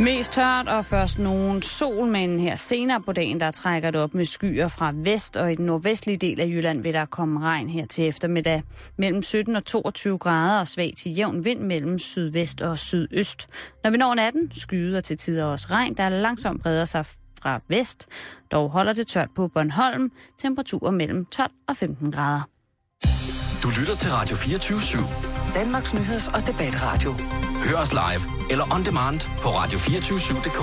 Mest tørt og først nogen sol, men her senere på dagen, der trækker det op med skyer fra vest, og i den nordvestlige del af Jylland vil der komme regn her til eftermiddag. Mellem 17 og 22 grader og svag til jævn vind mellem sydvest og sydøst. Når vi når natten, skyder til tider også regn, der langsomt breder sig fra vest. Dog holder det tørt på Bornholm, temperaturer mellem 12 og 15 grader. Du lytter til Radio 24 /7. Danmarks nyheds- og debatradio. Hør os live eller on demand på radio247.dk.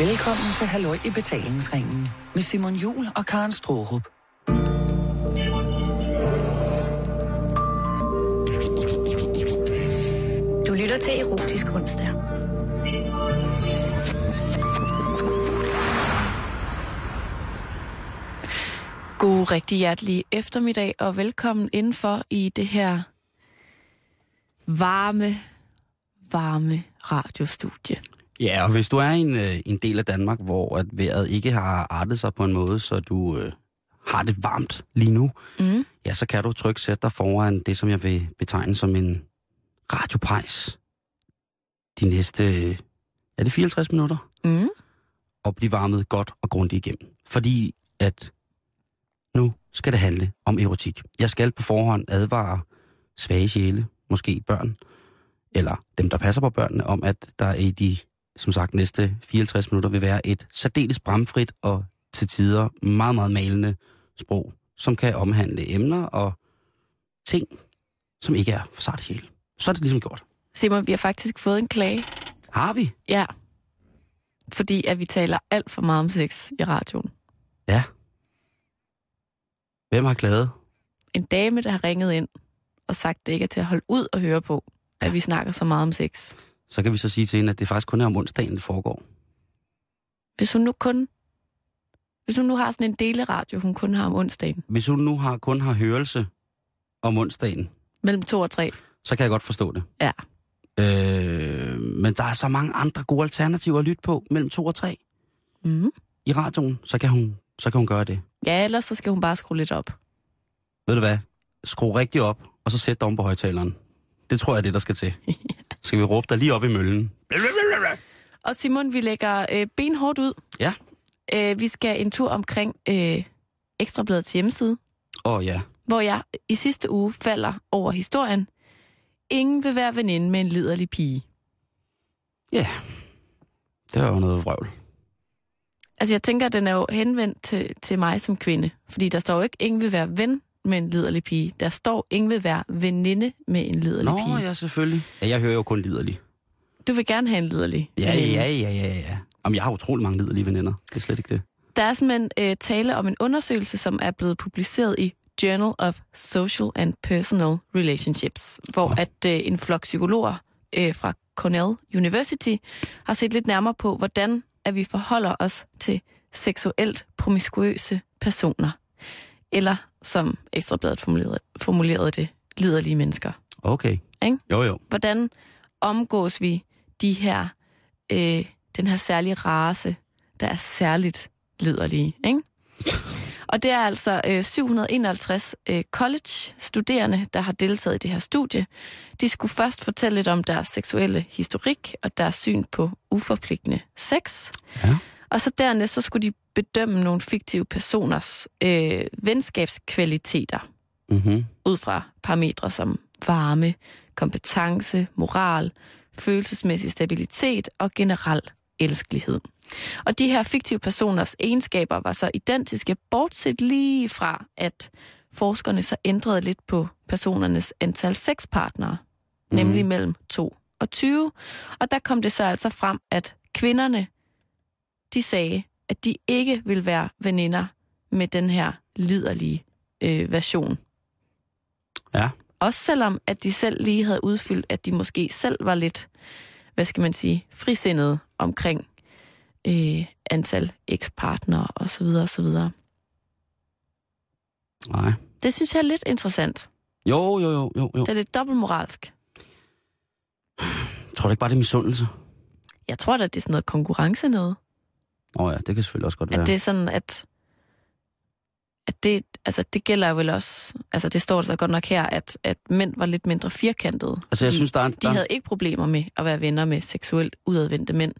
Velkommen til Halløj i betalingsringen med Simon Jul og Karen Strohrup. Du lytter til Erotisk Onsdag. God rigtig hjertelig eftermiddag og velkommen indenfor i det her varme, varme radiostudie. Ja, og hvis du er en, øh, en del af Danmark, hvor at vejret ikke har artet sig på en måde, så du øh, har det varmt lige nu, Mm. ja, så kan du trygt sætte dig foran det, som jeg vil betegne som en radiopejs de næste, øh, er det 54 minutter? Mm. Og blive varmet godt og grundigt igennem. Fordi at nu skal det handle om erotik. Jeg skal på forhånd advare svage sjæle, måske børn, eller dem, der passer på børnene, om at der i de, som sagt, næste 54 minutter vil være et særdeles bramfrit og til tider meget, meget malende sprog, som kan omhandle emner og ting, som ikke er for sart sjæl. Så er det ligesom gjort. Simon, vi har faktisk fået en klage. Har vi? Ja. Fordi at vi taler alt for meget om sex i radioen. Ja. Hvem har klaget? En dame, der har ringet ind og sagt, det ikke er til at holde ud og høre på, at vi snakker så meget om sex. Så kan vi så sige til hende, at det faktisk kun er om onsdagen, det foregår. Hvis hun nu kun... Hvis hun nu har sådan en deleradio, hun kun har om onsdagen, Hvis hun nu har, kun har hørelse om onsdagen, mellem to og tre. så kan jeg godt forstå det. Ja. Øh, men der er så mange andre gode alternativer at lytte på mellem to og tre Mm. i radioen, så kan hun, så kan hun gøre det. Ja, ellers så skal hun bare skrue lidt op. Ved du hvad? Skru rigtig op, og så sæt dig om på højtaleren. Det tror jeg er det, der skal til. Skal vi råbe dig lige op i møllen? Og Simon, vi lægger øh, benhårdt ud. Ja. Øh, vi skal en tur omkring øh, Ekstrabladets hjemmeside, Åh oh, ja. hvor jeg i sidste uge falder over historien. Ingen vil være veninde med en liderlig pige. Ja. Det var jo noget vrøvl. Altså jeg tænker, at den er jo henvendt til, til mig som kvinde. Fordi der står jo ikke, ingen vil være ven med en liderlig pige. Der står, ingen vil være veninde med en liderlig Nå pige. ja, selvfølgelig. Ja, jeg hører jo kun liderlig. Du vil gerne have en liderlig Ja, veninde. ja, ja, ja, ja. Jamen, jeg har utrolig mange liderlige veninder. Det er slet ikke det. Der er simpelthen øh, tale om en undersøgelse, som er blevet publiceret i Journal of Social and Personal Relationships, hvor Nå. at øh, en flok psykologer øh, fra Cornell University har set lidt nærmere på, hvordan at vi forholder os til seksuelt promiskuøse personer. Eller, som Ekstrabladet formulerede, formulerede det, liderlige mennesker. Okay. Ikke? Jo, jo. Hvordan omgås vi de her, øh, den her særlige race, der er særligt liderlige, ikke? Og det er altså øh, 751 øh, college-studerende, der har deltaget i det her studie. De skulle først fortælle lidt om deres seksuelle historik og deres syn på uforpligtende sex. Ja. Og så dernæst så skulle de bedømme nogle fiktive personers øh, venskabskvaliteter Mm-hmm. ud fra parametre som varme, kompetence, moral, følelsesmæssig stabilitet og generel elskelighed. Og de her fiktive personers egenskaber var så identiske, bortset lige fra, at forskerne så ændrede lidt på personernes antal sexpartnere, mm. nemlig mellem 2 og 20. Og der kom det så altså frem, at kvinderne, de sagde, at de ikke ville være veninder med den her liderlige øh, version Ja. også selvom, at de selv lige havde udfyldt, at de måske selv var lidt, hvad skal man sige, frisindede omkring øh, antal ekspartnere og så videre og så videre. Nej. Det synes jeg er lidt interessant. Jo, jo, jo, jo, jo. Det er lidt dobbeltmoralsk. Tror du ikke bare, det er misundelse? Jeg tror da, at det er sådan noget konkurrence noget. Åh oh, ja, det kan selvfølgelig også godt At være. det er sådan, at, at det, altså, det gælder vel også, altså det står så godt nok her, at, at mænd var lidt mindre firkantede. Altså, jeg de, synes, der er en- de der er en- havde ikke problemer med at være venner med seksuelt udadvendte mænd.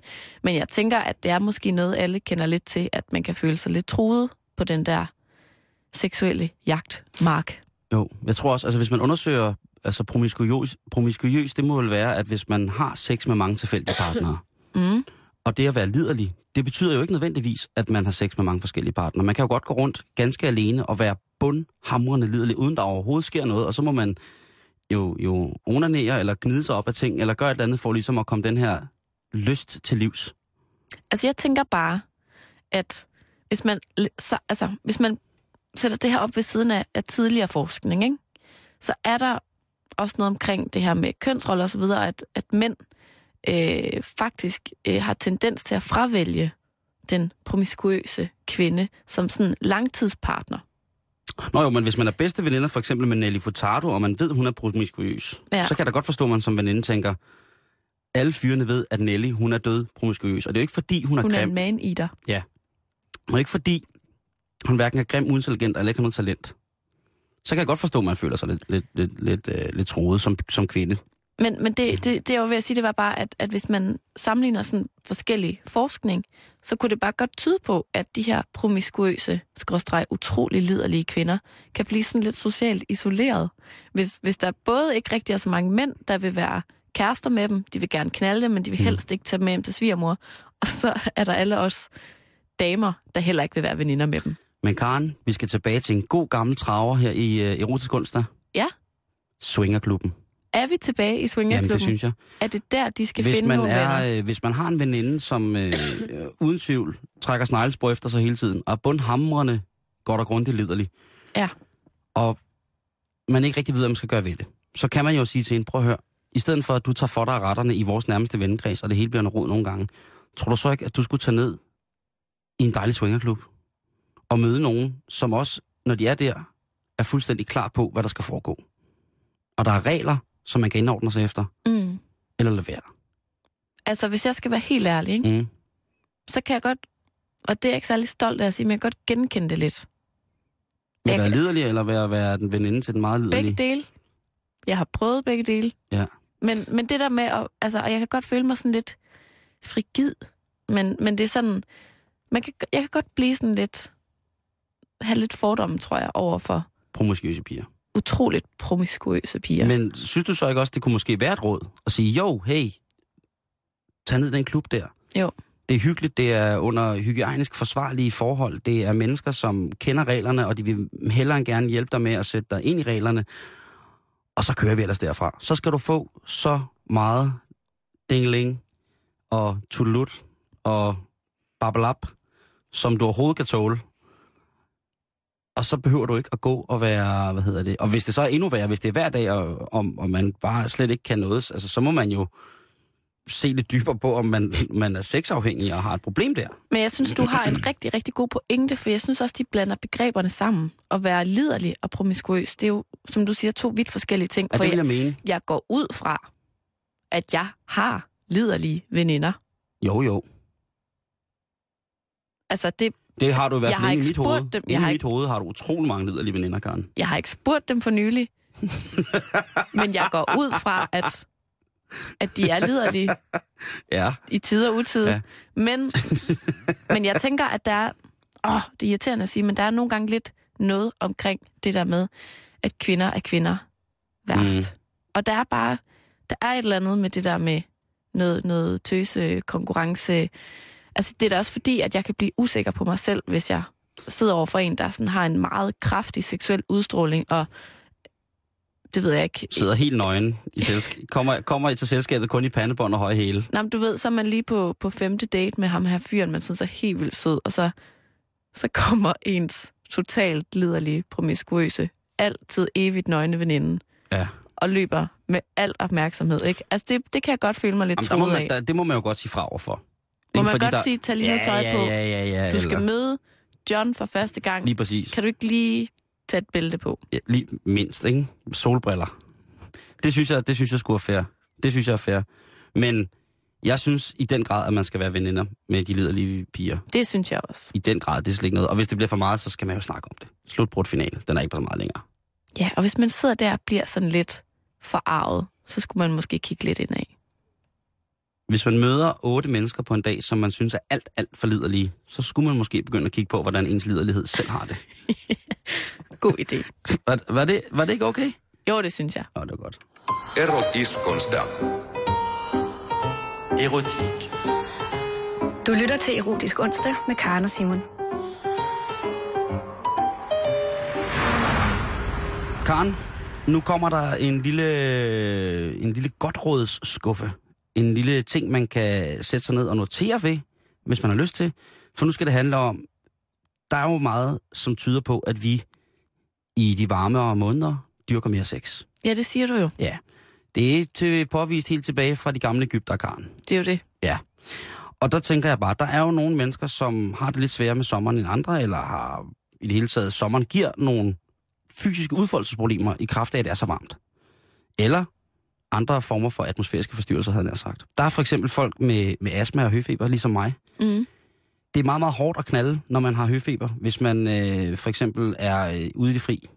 Men jeg tænker, at det er måske noget, alle kender lidt til, at man kan føle sig lidt truet på den der seksuelle jagtmark. Jo, jeg tror også, altså hvis man undersøger, altså promiskuøs, promiskuøs, det må vel være, at hvis man har sex med mange tilfældige partnere, Mm og det at være liderlig, det betyder jo ikke nødvendigvis, at man har sex med mange forskellige partnere. Man kan jo godt gå rundt ganske alene og være bundhamrende liderlig, uden der overhovedet sker noget, og så må man jo, jo onanere eller gnide sig op af ting, eller gøre et eller andet for ligesom at komme den her lyst til livs. Altså jeg tænker bare, at hvis man, så, altså, hvis man sætter det her op ved siden af, af tidligere forskning, ikke? så er der også noget omkring det her med kønsroller osv., at, at mænd øh, faktisk øh, har tendens til at fravælge den promiskuøse kvinde som sådan langtidspartner. Nå jo, men hvis man er bedste veninder for eksempel med Nelly Furtado, og man ved, hun er promiskuøs, Ja. ja. så kan da godt forstå, at man som veninde tænker, alle fyrene ved, at Nelly, hun er død promiskuøs. Og det er jo ikke fordi, hun er Hun er grim. en man-eater. Og ikke fordi, hun hverken er grim, uintelligent eller ikke har noget talent. Så kan jeg godt forstå, at man føler sig lidt, lidt, lidt, lidt, øh, lidt troet som, som kvinde. Men, men det, det, det, jeg var ved at sige, det var bare, at, at hvis man sammenligner sådan forskellig forskning, så kunne det bare godt tyde på, at de her promiskuøse, skråstreg, utrolig liderlige kvinder, kan blive sådan lidt socialt isoleret. Hvis, hvis der både ikke rigtig er så mange mænd, der vil være kærester med dem, de vil gerne knalde dem, men de vil helst ikke tage dem med hjem til svigermor, og så er der alle os damer, der heller ikke vil være veninder med dem. Men Karen, vi skal tilbage til en god gammel traver her i øh, Erotisk Onsdag. Ja. Swingerklubben. Er vi tilbage i Jamen, swingerklubben? det synes jeg. Er det der, de skal Hvis finde man, nogle venner? er, øh, hvis man har en veninde, som øh, øh, uden tvivl trækker sneglespor efter sig hele tiden, og er bundhamrende godt og grundigt liderlig, Ja. og man ikke rigtig ved, hvad man skal gøre ved det, så kan man jo sige til hende, prøv at høre, i stedet for at du tager for dig retterne i vores nærmeste vennekreds, og det hele bliver en rod nogle gange, tror du så ikke, at du skulle tage ned i en dejlig swingerklub og møde nogen, som også, når de er der, er fuldstændig klar på, hvad der skal foregå. Og der er regler, som man kan indordne sig efter, Mm. eller lade være. Altså, hvis jeg skal være helt ærlig, ikke? Mm. så kan jeg godt, og det er jeg ikke særlig stolt af at sige, men jeg kan godt genkende det lidt. Vil Jeg være kan- liderlig, eller være, være den veninde til den meget Begge liderlige? dele. Jeg har prøvet begge dele. Ja. Men, men det der med, at, altså, og jeg kan godt føle mig sådan lidt frigid, men, men det er sådan, man kan, jeg kan godt blive sådan lidt, have lidt fordomme, tror jeg, over for Promiskuøse piger. Utroligt promiskuøse piger. Men synes du så ikke også, det kunne måske være et råd? At sige, jo, hey, tag ned den klub der. Jo. Det er hyggeligt, det er under hygiejnisk forsvarlige forhold. Det er mennesker, som kender reglerne, og de vil hellere end gerne hjælpe dig med at sætte dig ind i reglerne. Og så kører vi ellers derfra. Så skal du få så meget dingling og tudelut og babalap, som du overhovedet kan tåle. Og så behøver du ikke at gå og være, hvad hedder det, og hvis det så er endnu værre, hvis det er hver dag, og, og, og man bare slet ikke kan noget, altså så må man jo se lidt dybere på, om man, man er sexafhængig og har et problem der. Men jeg synes, du har en rigtig, rigtig god pointe, for jeg synes også, de blander begreberne sammen. At være liderlig og promiskuøs, det er jo, som du siger, to vidt forskellige ting. Ja, For det vil jeg, jeg mene. jeg går ud fra, at jeg har liderlige veninder. Jo, jo. Altså, det, Det har du i hvert fald inde i mit hoved. dem. Jeg har i ikke- mit hoved har du utrolig mange liderlige veninder, Karen. jeg har ikke spurgt dem for nylig, men jeg går ud fra, at, at de er liderlige Ja. i tid og utid. Ja. Men, men jeg tænker, at der er... Åh, det er irriterende at sige, men der er nogle gange lidt noget omkring det der med, at kvinder er kvinder værst. Mm. Og der er bare... Der er et eller andet med det der med noget, noget tøse konkurrence. Altså, det er da også fordi, at jeg kan blive usikker på mig selv, hvis jeg sidder over for en, der sådan har en meget kraftig seksuel udstråling, og det ved jeg ikke. Sidder helt nøgen i selskab. Kommer, kommer I til selskabet kun i pandebånd og høje hæle. Nå, men du ved, så er man lige på, på femte date med ham her fyren, man synes er helt vildt sød, og så, så kommer ens totalt liderlige, promiskuøse, altid evigt nøgne veninde, Ja. og løber med al opmærksomhed, ikke? Altså, det, det kan jeg godt føle mig lidt Jamen, der må man, af. der, det må man jo godt sige fra overfor. Må man godt der- sige, tag lige noget tøj ja, på. Ja, ja, ja, Du skal eller- møde John for første gang. Lige præcis. Kan du ikke lige tage et bælte på? Ja, lige mindst, ikke? Solbriller. Det synes jeg, det synes jeg skulle er fair. Det synes jeg er fair. Men Jeg synes i den grad, at man skal være veninder med de liderlige piger. Det synes jeg også. I den grad, det er slet ikke noget. Og hvis det bliver for meget, så skal man jo snakke om det. Slutbrudt finale, den er ikke så meget længere. Ja, og hvis man sidder der og bliver sådan lidt forarvet, så skulle man måske kigge lidt indad. Hvis man møder otte mennesker på en dag, som man synes er alt, alt for liderlige, så skulle man måske begynde at kigge på, hvordan ens liderlighed selv har det. God idé. Var, var, det, var det ikke okay? Jo, det synes jeg. Nå, det var godt. Erotiskonsdag. Erotik. Du lytter til Erotisk Onsdag med Karen og Simon. Karen, nu kommer der en lille, en lille godtrådsskuffe. En lille ting, man kan sætte sig ned og notere ved, hvis man har lyst til. For nu skal det handle om, der er jo meget, som tyder på, at vi i de varmere måneder dyrker mere sex. Ja, det siger du jo. Ja, det er til, påvist helt tilbage fra de gamle Ægypter, Karen. Det er jo det. Ja. Og der tænker jeg bare, der er jo nogle mennesker, som har det lidt sværere med sommeren end andre, eller har i det hele taget, sommeren giver nogle fysiske udfoldelsesproblemer i kraft af, at det er så varmt. Eller andre former for atmosfæriske forstyrrelser, havde jeg sagt. Der er for eksempel folk med, med astma og høfeber, ligesom mig. Mm. Det er meget, meget hårdt at knalde, når man har høfeber, hvis man øh, for eksempel er øh, ude i det fri.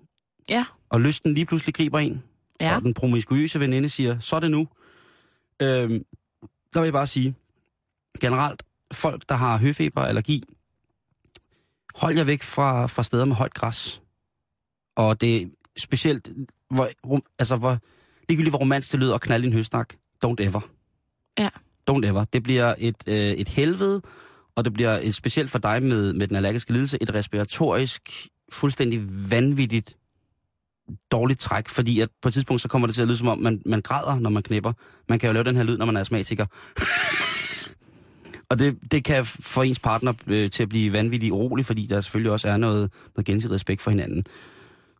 Ja. Og lysten lige pludselig griber en, Ja. og den promiskuøse veninde siger, så er det nu. Øhm, der vil jeg bare sige, generelt, folk, der har høfeber og allergi, hold jer væk fra, fra steder med højt græs. Og det er specielt, hvor, altså hvor, ligegyldigt hvor romantisk det lyder at knalde en høstak, don't ever. Ja. Don't ever. Det bliver et, øh, et helvede, og det bliver et, specielt for dig med, med den allergiske lidelse, et respiratorisk, fuldstændig vanvittigt dårligt træk, fordi at på et tidspunkt så kommer det til at lyde som om, man, man græder, når man knipper. Man kan jo lave den her lyd, når man er astmatiker. og det, det kan få ens partner øh, til at blive vanvittigt urolig, fordi der selvfølgelig også er noget, noget gensidig respekt for hinanden.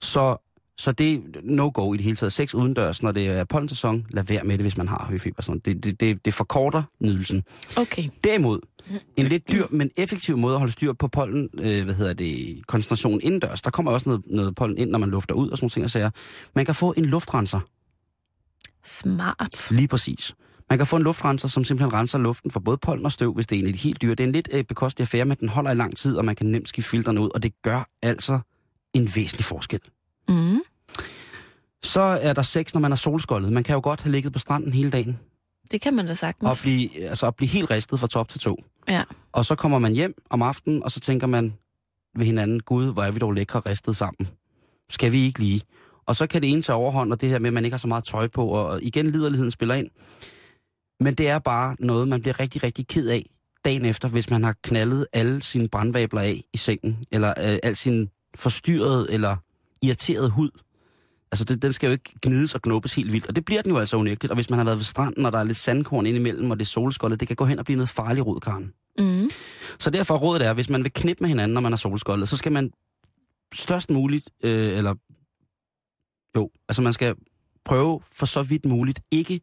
Så, så det er no-go i det hele taget. Sex udendørs, når det er pollensæson, lad være med det, hvis man har høfeber. Sådan. Det, det, det, det forkorter nydelsen. Okay. Derimod, en lidt dyr, men effektiv måde at holde styr på pollen, øh, hvad hedder det, koncentrationen indendørs. Der kommer også noget, noget pollen ind, når man lufter ud og sådan nogle ting og sager. Man kan få en luftrenser, Smart. lige præcis. Man kan få en luftrenser, som simpelthen renser luften for både pollen og støv, hvis det er en helt dyre. Det er en lidt øh, bekostelig affære, men den holder i lang tid, og man kan nemt skifte filterne ud, og det gør altså en væsentlig forskel. Mm. Så er der sex, når man er solskoldet. Man kan jo godt have ligget på stranden hele dagen, Det kan man da og sagtens. blive, altså, at blive helt ristet fra top til to. Ja. Og så kommer man hjem om aftenen, og så tænker man ved hinanden, gud, hvor er vi dog lækre ristet sammen. Skal vi ikke lige? Og så kan det ene tage overhånd, og det her med, at man ikke har så meget tøj på, og igen liderligheden spiller ind. Men det er bare noget, man bliver rigtig, rigtig ked af dagen efter, hvis man har knaldet alle sine brandvabler af i sengen, eller øh, al sin forstyrrede eller irriterede hud. Altså, det, den skal jo ikke gnides og knuppes helt vildt, og det bliver den jo altså unægteligt. Og hvis man har været ved stranden, og der er lidt sandkorn indimellem, og det er solskoldet, det kan gå hen og blive noget farligt rod, Karen. Mm. Så derfor er rådet er, hvis man vil knippe med hinanden, når man er solskoldet, så skal man størst muligt, øh, eller jo, altså man skal prøve for så vidt muligt ikke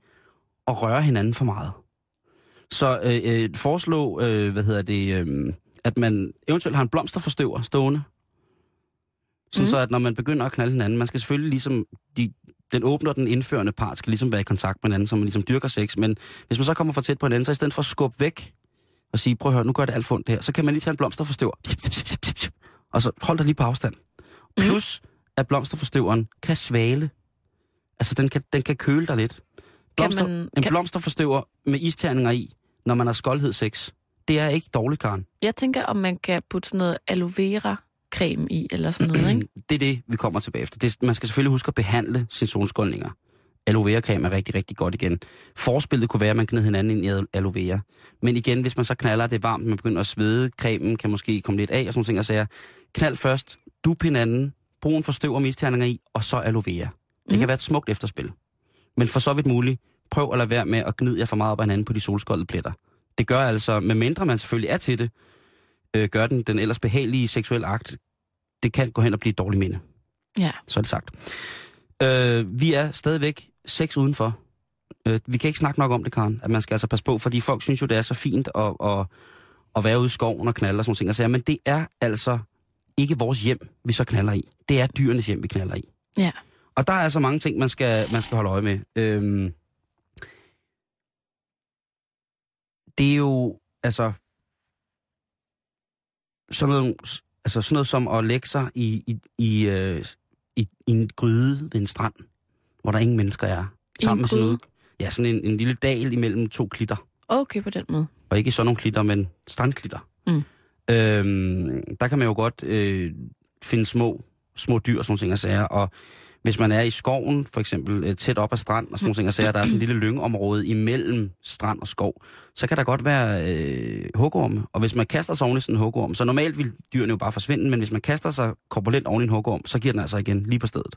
at røre hinanden for meget. Så øh, øh, foreslå, øh, hvad hedder det, øh, at man eventuelt har en blomsterforstøver stående. Sådan Mm. så, at når man begynder at knalde hinanden, man skal selvfølgelig ligesom, de, den åbne og den indførende part skal ligesom være i kontakt med hinanden, så man ligesom dyrker sex. Men hvis man så kommer for tæt på hinanden, så i stedet for at skubbe væk og sige, prøv at høre, nu gør det alt det her, så kan man lige tage en blomsterforstøver, og så hold dig lige på afstand. Plus, at blomsterforstøveren kan svale. Altså, den kan, den kan køle dig lidt. Blomster, man- en kan- blomsterforstøver med isterninger i, når man har skoldhed sex, det er ikke dårligt, Karen. Jeg tænker, om man kan putte sådan noget aloe vera creme i, eller sådan noget, ikke? Det er det, vi kommer tilbage efter. Det, man skal selvfølgelig huske at behandle sine solskoldninger. Aloe vera creme er rigtig, rigtig godt igen. Forspillet kunne være, at man gned hinanden ind i al- aloe vera. Men igen, hvis man så knaller, det varmt, man begynder at svede, cremen kan måske komme lidt af og sådan ting. Og så knald først, dup hinanden, brug en forstøv og misterninger i, og så aloe vera. Det Mhm. kan være et smukt efterspil. Men for så vidt muligt, prøv at lade være med at gnide jer for meget op ad hinanden på de solskoldede pletter. Det gør altså, med mindre man selvfølgelig er til det, øh, gør den den ellers behagelige seksuelle akt, det kan gå hen og blive et dårligt minde. Ja. Så er det sagt. Øh, vi er stadigvæk seks udenfor. Øh, vi kan ikke snakke nok om det, Karen, at man skal altså passe på, fordi folk synes jo, det er så fint at, at, at være ude i skoven og knalde og sådan nogle ting. Altså, men det er altså ikke vores hjem, vi så knaller i. Det er dyrenes hjem, vi knaller i. Ja. Og der er altså mange ting, man skal, man skal holde øje med. Øhm, det er jo, altså, sådan noget, altså sådan noget som at lægge sig i, i, i, øh, i, i en gryde ved en strand, hvor der ingen mennesker er. en med sådan noget, ja, sådan en, en lille dal imellem to klitter. Okay, på den måde. Og ikke sådan nogle klitter, men strandklitter. Mm. Øhm, der kan man jo godt øh, finde små, små dyr og sådan nogle ting og sager. Og hvis man er i skoven, for eksempel øh, tæt op ad strand og sådan nogle ting og sager, der er sådan en lille lyngområde imellem strand og skov, så kan der godt være øh, hugorme. Og hvis man kaster sig oven i sådan en hugorm, så normalt vil dyrene jo bare forsvinde, men hvis man kaster sig korpulent oven i en hugorm, så giver den altså igen lige på stedet.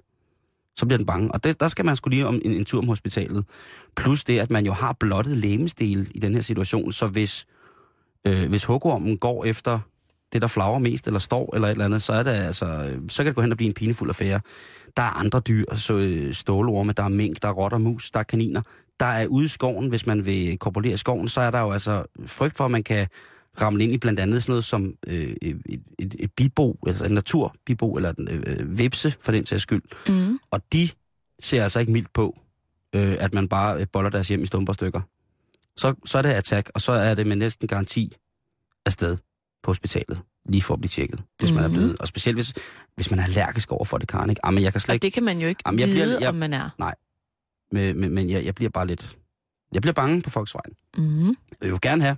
Så bliver den bange. Og det, der skal man skulle lige om en, en tur om hospitalet. Plus det, at man jo har blottet lægemesdele i den her situation, så hvis, øh, hvis hugormen går efter det, der flager mest, eller står, eller et eller andet, så, er det altså, øh, så kan det gå hen og blive en pinefuld affære. Der er andre dyr, så øh, stålorme, der er mink, der er rotter, mus, der er kaniner. Der er ude i skoven, hvis man vil korpulere i skoven, så er der jo altså frygt for, at man kan ramle ind i blandt andet sådan noget som øh, et, et, et bibo, altså en naturbibo, eller en øh, vipse, for den sags skyld. Mm. Og de ser altså ikke mildt på, øh, at man bare øh, boller deres hjem i stumper stykker. Så, så er det attack, og så er det med næsten garanti afsted på hospitalet, lige for at blive tjekket, hvis mm-hmm. man er Mhm. blevet. Og specielt hvis, hvis man er allergisk over for det, Karen, ikke? Jamen, jeg kan slet Og det kan man jo ikke Jamen, jeg vide, bliver- jeg- om man er. Men, men, men jeg, jeg bliver bare lidt... Jeg bliver bange på folks vejen. Mm. Jeg vil jo gerne have,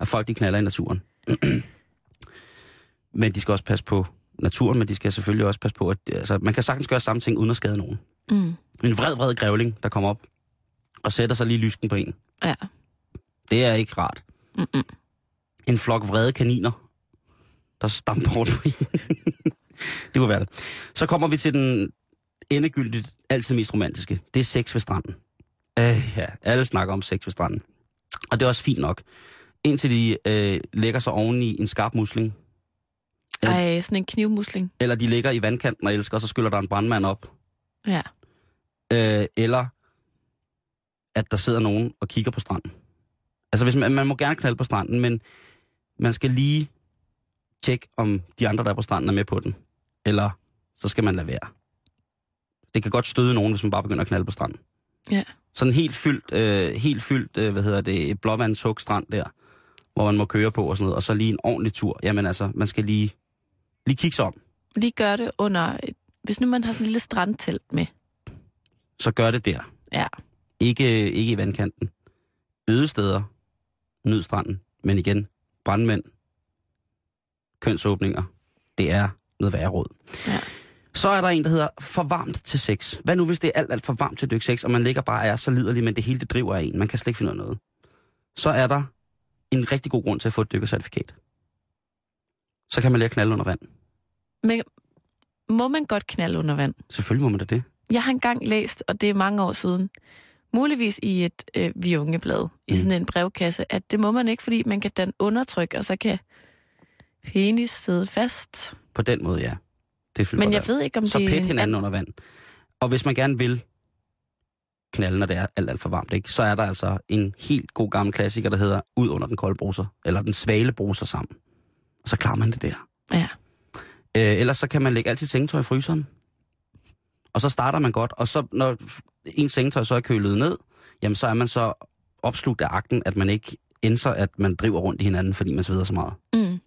at folk de knaller i naturen. men de skal også passe på naturen, men de skal selvfølgelig også passe på, at altså, man kan sagtens gøre samme ting uden at skade nogen. Mm. En vred, vred grævling, der kommer op og sætter sig lige lysken på en. Ja. Det er ikke rart. Mm-mm. En flok vrede kaniner, der stamper rundt på det kunne være det. Så kommer vi til den endegyldigt altid mest romantiske. Det er sex ved stranden. Øh, ja, alle snakker om sex ved stranden. Og det er også fint nok. Indtil de øh, lægger sig oven i en skarp musling. Ja. Ej, sådan en knivmusling. Eller de ligger i vandkanten og elsker, og så skyller der en brandmand op. Ja. øh, eller at der sidder nogen og kigger på stranden. Altså, hvis man, man må gerne knalde på stranden, men man skal lige tjekke, om de andre, der er på stranden, er med på den. Eller så skal man lade være. Det kan godt støde nogen, hvis man bare begynder at knalde på stranden. Ja. Sådan helt fyldt, øh, helt fyldt øh, hvad hedder det, blåvandshug strand der, hvor man må køre på og sådan noget, og så lige en ordentlig tur. Jamen altså, man skal lige, lige kigge sig om. Lige gør det under... Hvis nu man har sådan en lille strandtelt med. Så gør det der. Ja. Ikke, ikke i vandkanten. Øde steder, nyd stranden, men igen, brandmænd, kønsåbninger, det er noget værre råd. Ja. Så er der en, der hedder for varmt til sex. Hvad nu, hvis det er alt, alt for varmt til at dykke sex, og man ligger bare er så liderlig, men det hele det driver af en. Man kan slet ikke finde noget. Så er der en rigtig god grund til at få et dykkercertifikat. Så kan man lære at knalde under vand. Men må man godt knalde under vand? Selvfølgelig må man da det. Jeg har engang læst, og det er mange år siden, muligvis i et øh, vi unge blad, i Mm. sådan en brevkasse, at det må man ikke, fordi man kan danne undertryk, og så kan penis sidde fast. På den måde, ja. Det Men jeg ved ikke, om så det er pæt en hinanden under vand. Og hvis man gerne vil knalde, når det er alt, alt for varmt, ikke, så er der altså en helt god gammel klassiker, der hedder Ud under den kolde bruser, eller den svale bruser sammen. Og så klarer man det der. Ja. Øh, ellers så kan man lægge altid sengetøj i fryseren. Og så starter man godt, og så når ens sengetøj så er kølet ned, jamen så er man så opslugt af akten, at man ikke indser, at man driver rundt i hinanden, fordi man sveder så meget. Mm.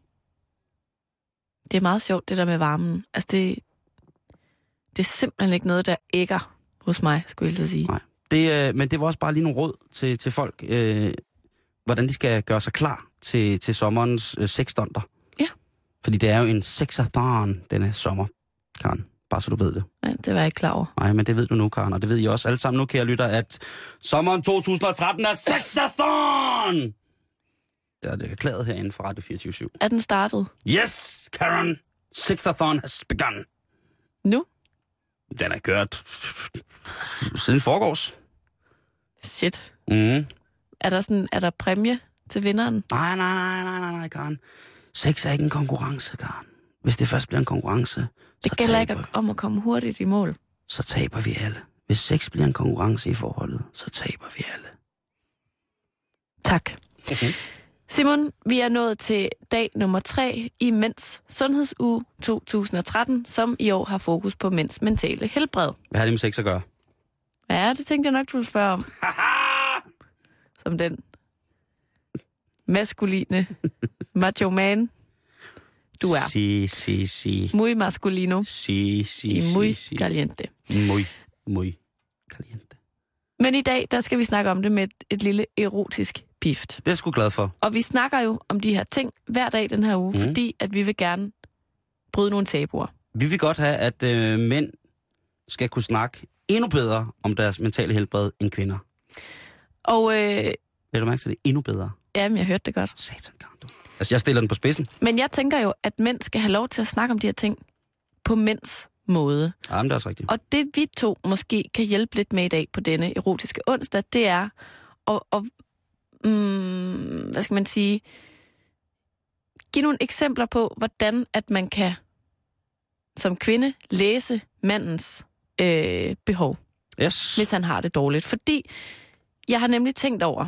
Det er meget sjovt, det der med varmen. Altså, det, det er simpelthen ikke noget, der ægger hos mig, skulle jeg så sige. Nej. Det, øh, men det var også bare lige nogle råd til, til folk, øh, hvordan de skal gøre sig klar til, til sommerens øh, sexstunter. Ja. Fordi det er jo en sexathon denne sommer, Karen. Bare så du ved det. Ja, det var jeg ikke klar over. Nej, men det ved du nu, Karen, og det ved I også alle sammen nu, kære lytter, at sommeren 2013 er sexathon! Det er det erklæret herinde fra Radio 24 Er den startet Yes, Karen! Sexathon has begun. nu? Den er kørt siden forgårs. Shit. Mm. Er der, sådan, er der præmie til vinderen? Nej, nej, nej, nej, nej, nej, Karen. Sex er ikke en konkurrence, Karen. Hvis det først bliver en konkurrence, Det så, gælder taber, ikke om at komme hurtigt i mål. så taber vi alle. Hvis sex bliver en konkurrence i forholdet, så taber vi alle. Tak. Simon, vi er nået til dag nummer tre i Mænds Sundhedsuge 2013, som i år har fokus på mænds mentale helbred. Hvad har det med sex at gøre? Ja, det tænkte jeg nok, du ville spørge om. som den maskuline macho man, du er. Si, si, si. Muy masculino Si, si, y si, muy si. caliente. Muy, muy caliente. Men i dag, der skal vi snakke om det med et, et lille erotisk pift. Det er jeg sgu glad for. Og vi snakker jo om de her ting hver dag den her uge, mm. fordi at vi vil gerne bryde nogle tabuer. Vi vil godt have, at øh, mænd skal kunne snakke endnu bedre om deres mentale helbred end kvinder. Og øh, Lad du mærke til det? Endnu bedre. jamen, jeg hørte det godt. Satan, Karen, du. Altså, jeg stiller den på spidsen. Men jeg tænker jo, at mænd skal have lov til at snakke om de her ting på mænds måde. Jamen, det er også rigtigt. Og det vi to måske kan hjælpe lidt med i dag på denne erotiske onsdag, det er at, at mm, hvad skal man sige, give nogle eksempler på, hvordan at man kan som kvinde læse mandens øh, behov, Yes. hvis han har det dårligt. Fordi jeg har nemlig tænkt over,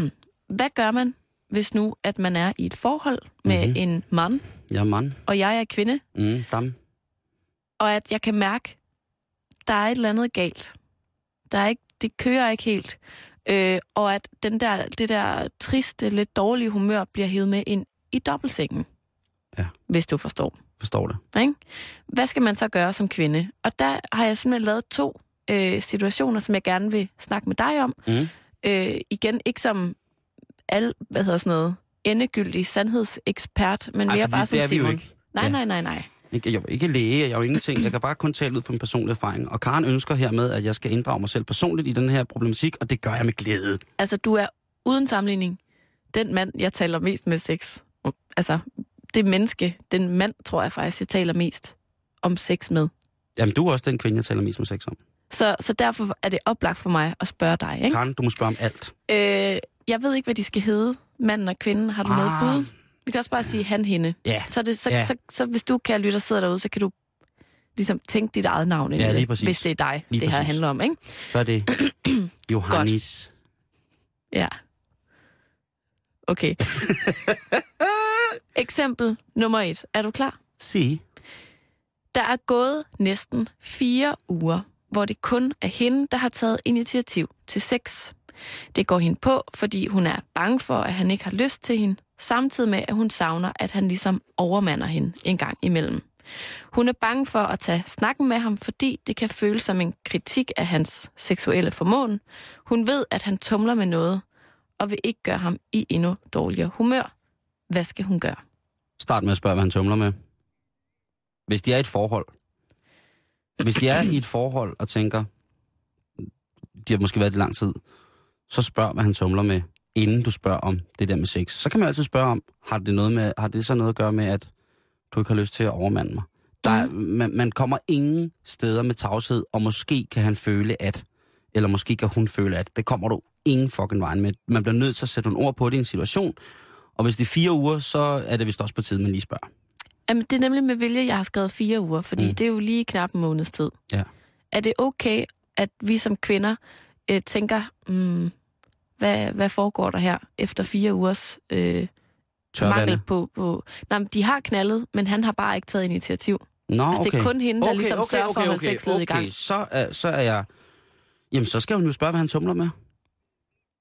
hvad gør man, hvis nu at man er i et forhold med Mhm. mm-hmm. en mand, er mand. og jeg er kvinde, Mm, dam. og at jeg kan mærke, der er et eller andet galt. Der er ikke, det kører ikke helt. Øh, og at den der, det der triste, lidt dårlige humør bliver hævet med ind i dobbeltsengen. Ja. Hvis du forstår. Forstår det. Ikke? Hvad skal man så gøre som kvinde? Og der har jeg simpelthen lavet to øh, situationer, som jeg gerne vil snakke med dig om. Mm. Øh, igen, ikke som al, hvad hedder sådan noget, endegyldig sandhedsekspert, men Ej, mere bare som Simon. Nej, Ja. nej, nej, nej. Ikke, jeg er ikke læge, jeg er jo ingenting. Jeg kan bare kun tale ud fra en personlig erfaring. Og Karen ønsker hermed, at jeg skal inddrage mig selv personligt i den her problematik, og det gør jeg med glæde. Altså, du er uden sammenligning den mand, jeg taler mest med sex. Altså, det menneske, den mand, tror jeg faktisk, jeg taler mest om sex med. Jamen, du er også den kvinde, jeg taler mest med sex om. Så, så derfor er det oplagt for mig at spørge dig, ikke? Karen, du må spørge om alt. Øh, jeg ved ikke, hvad de skal hedde, manden og kvinden. Har du ah. noget bud? Vi kan også bare sige han, hende. Ja, Så, er det, så, Ja. så, så, så hvis du kan lytte og sidder derude, så kan du ligesom tænke dit eget navn ind Ja, lige præcis. hvis det er dig, Lige det her præcis. handler om, ikke? gør det. Johannes. Ja. Okay. Eksempel nummer et. Er du klar? Sig. Der er gået næsten fire uger, hvor det kun er hende, der har taget initiativ til sex. Det går hende på, fordi hun er bange for, at han ikke har lyst til hende, samtidig med, at hun savner, at han ligesom overmander hende en gang imellem. Hun er bange for at tage snakken med ham, fordi det kan føles som en kritik af hans seksuelle formåen. Hun ved, at han tumler med noget, og vil ikke gøre ham i endnu dårligere humør. Hvad skal hun gøre? Start med at spørge, hvad han tumler med. Hvis de er i et forhold. Hvis de er i et forhold og tænker, de har måske været det i lang tid, så spørg, hvad han tumler med, inden du spørger om det der med sex. Så kan man altid spørge om, har det, noget med, har det så noget at gøre med, at du ikke har lyst til at overmande mig? Der, er, man, man kommer ingen steder med tavshed, og måske kan han føle, at, eller måske kan hun føle, at det kommer du ingen fucking vejen med. Man bliver nødt til at sætte nogle ord på det i en situation, og hvis det er fire uger, så er det vist også på tide, man lige spørger. Jamen, det er nemlig med vilje, jeg har skrevet fire uger, fordi Mm. mm. det er jo lige knap en måneds tid. Ja. Er det okay, at vi som kvinder øh, tænker, mm, hvad, hvad foregår der her efter fire ugers øh, Tørvande. mangel på... på nej, men de har knaldet, men han har bare ikke taget initiativ. Nå, Altså, det er kun hende, der okay, ligesom okay, sørger for okay, at holde okay, sexlivet i okay. gang. Så, er, så er jeg... Jamen, så skal hun jo spørge, hvad han tumler med.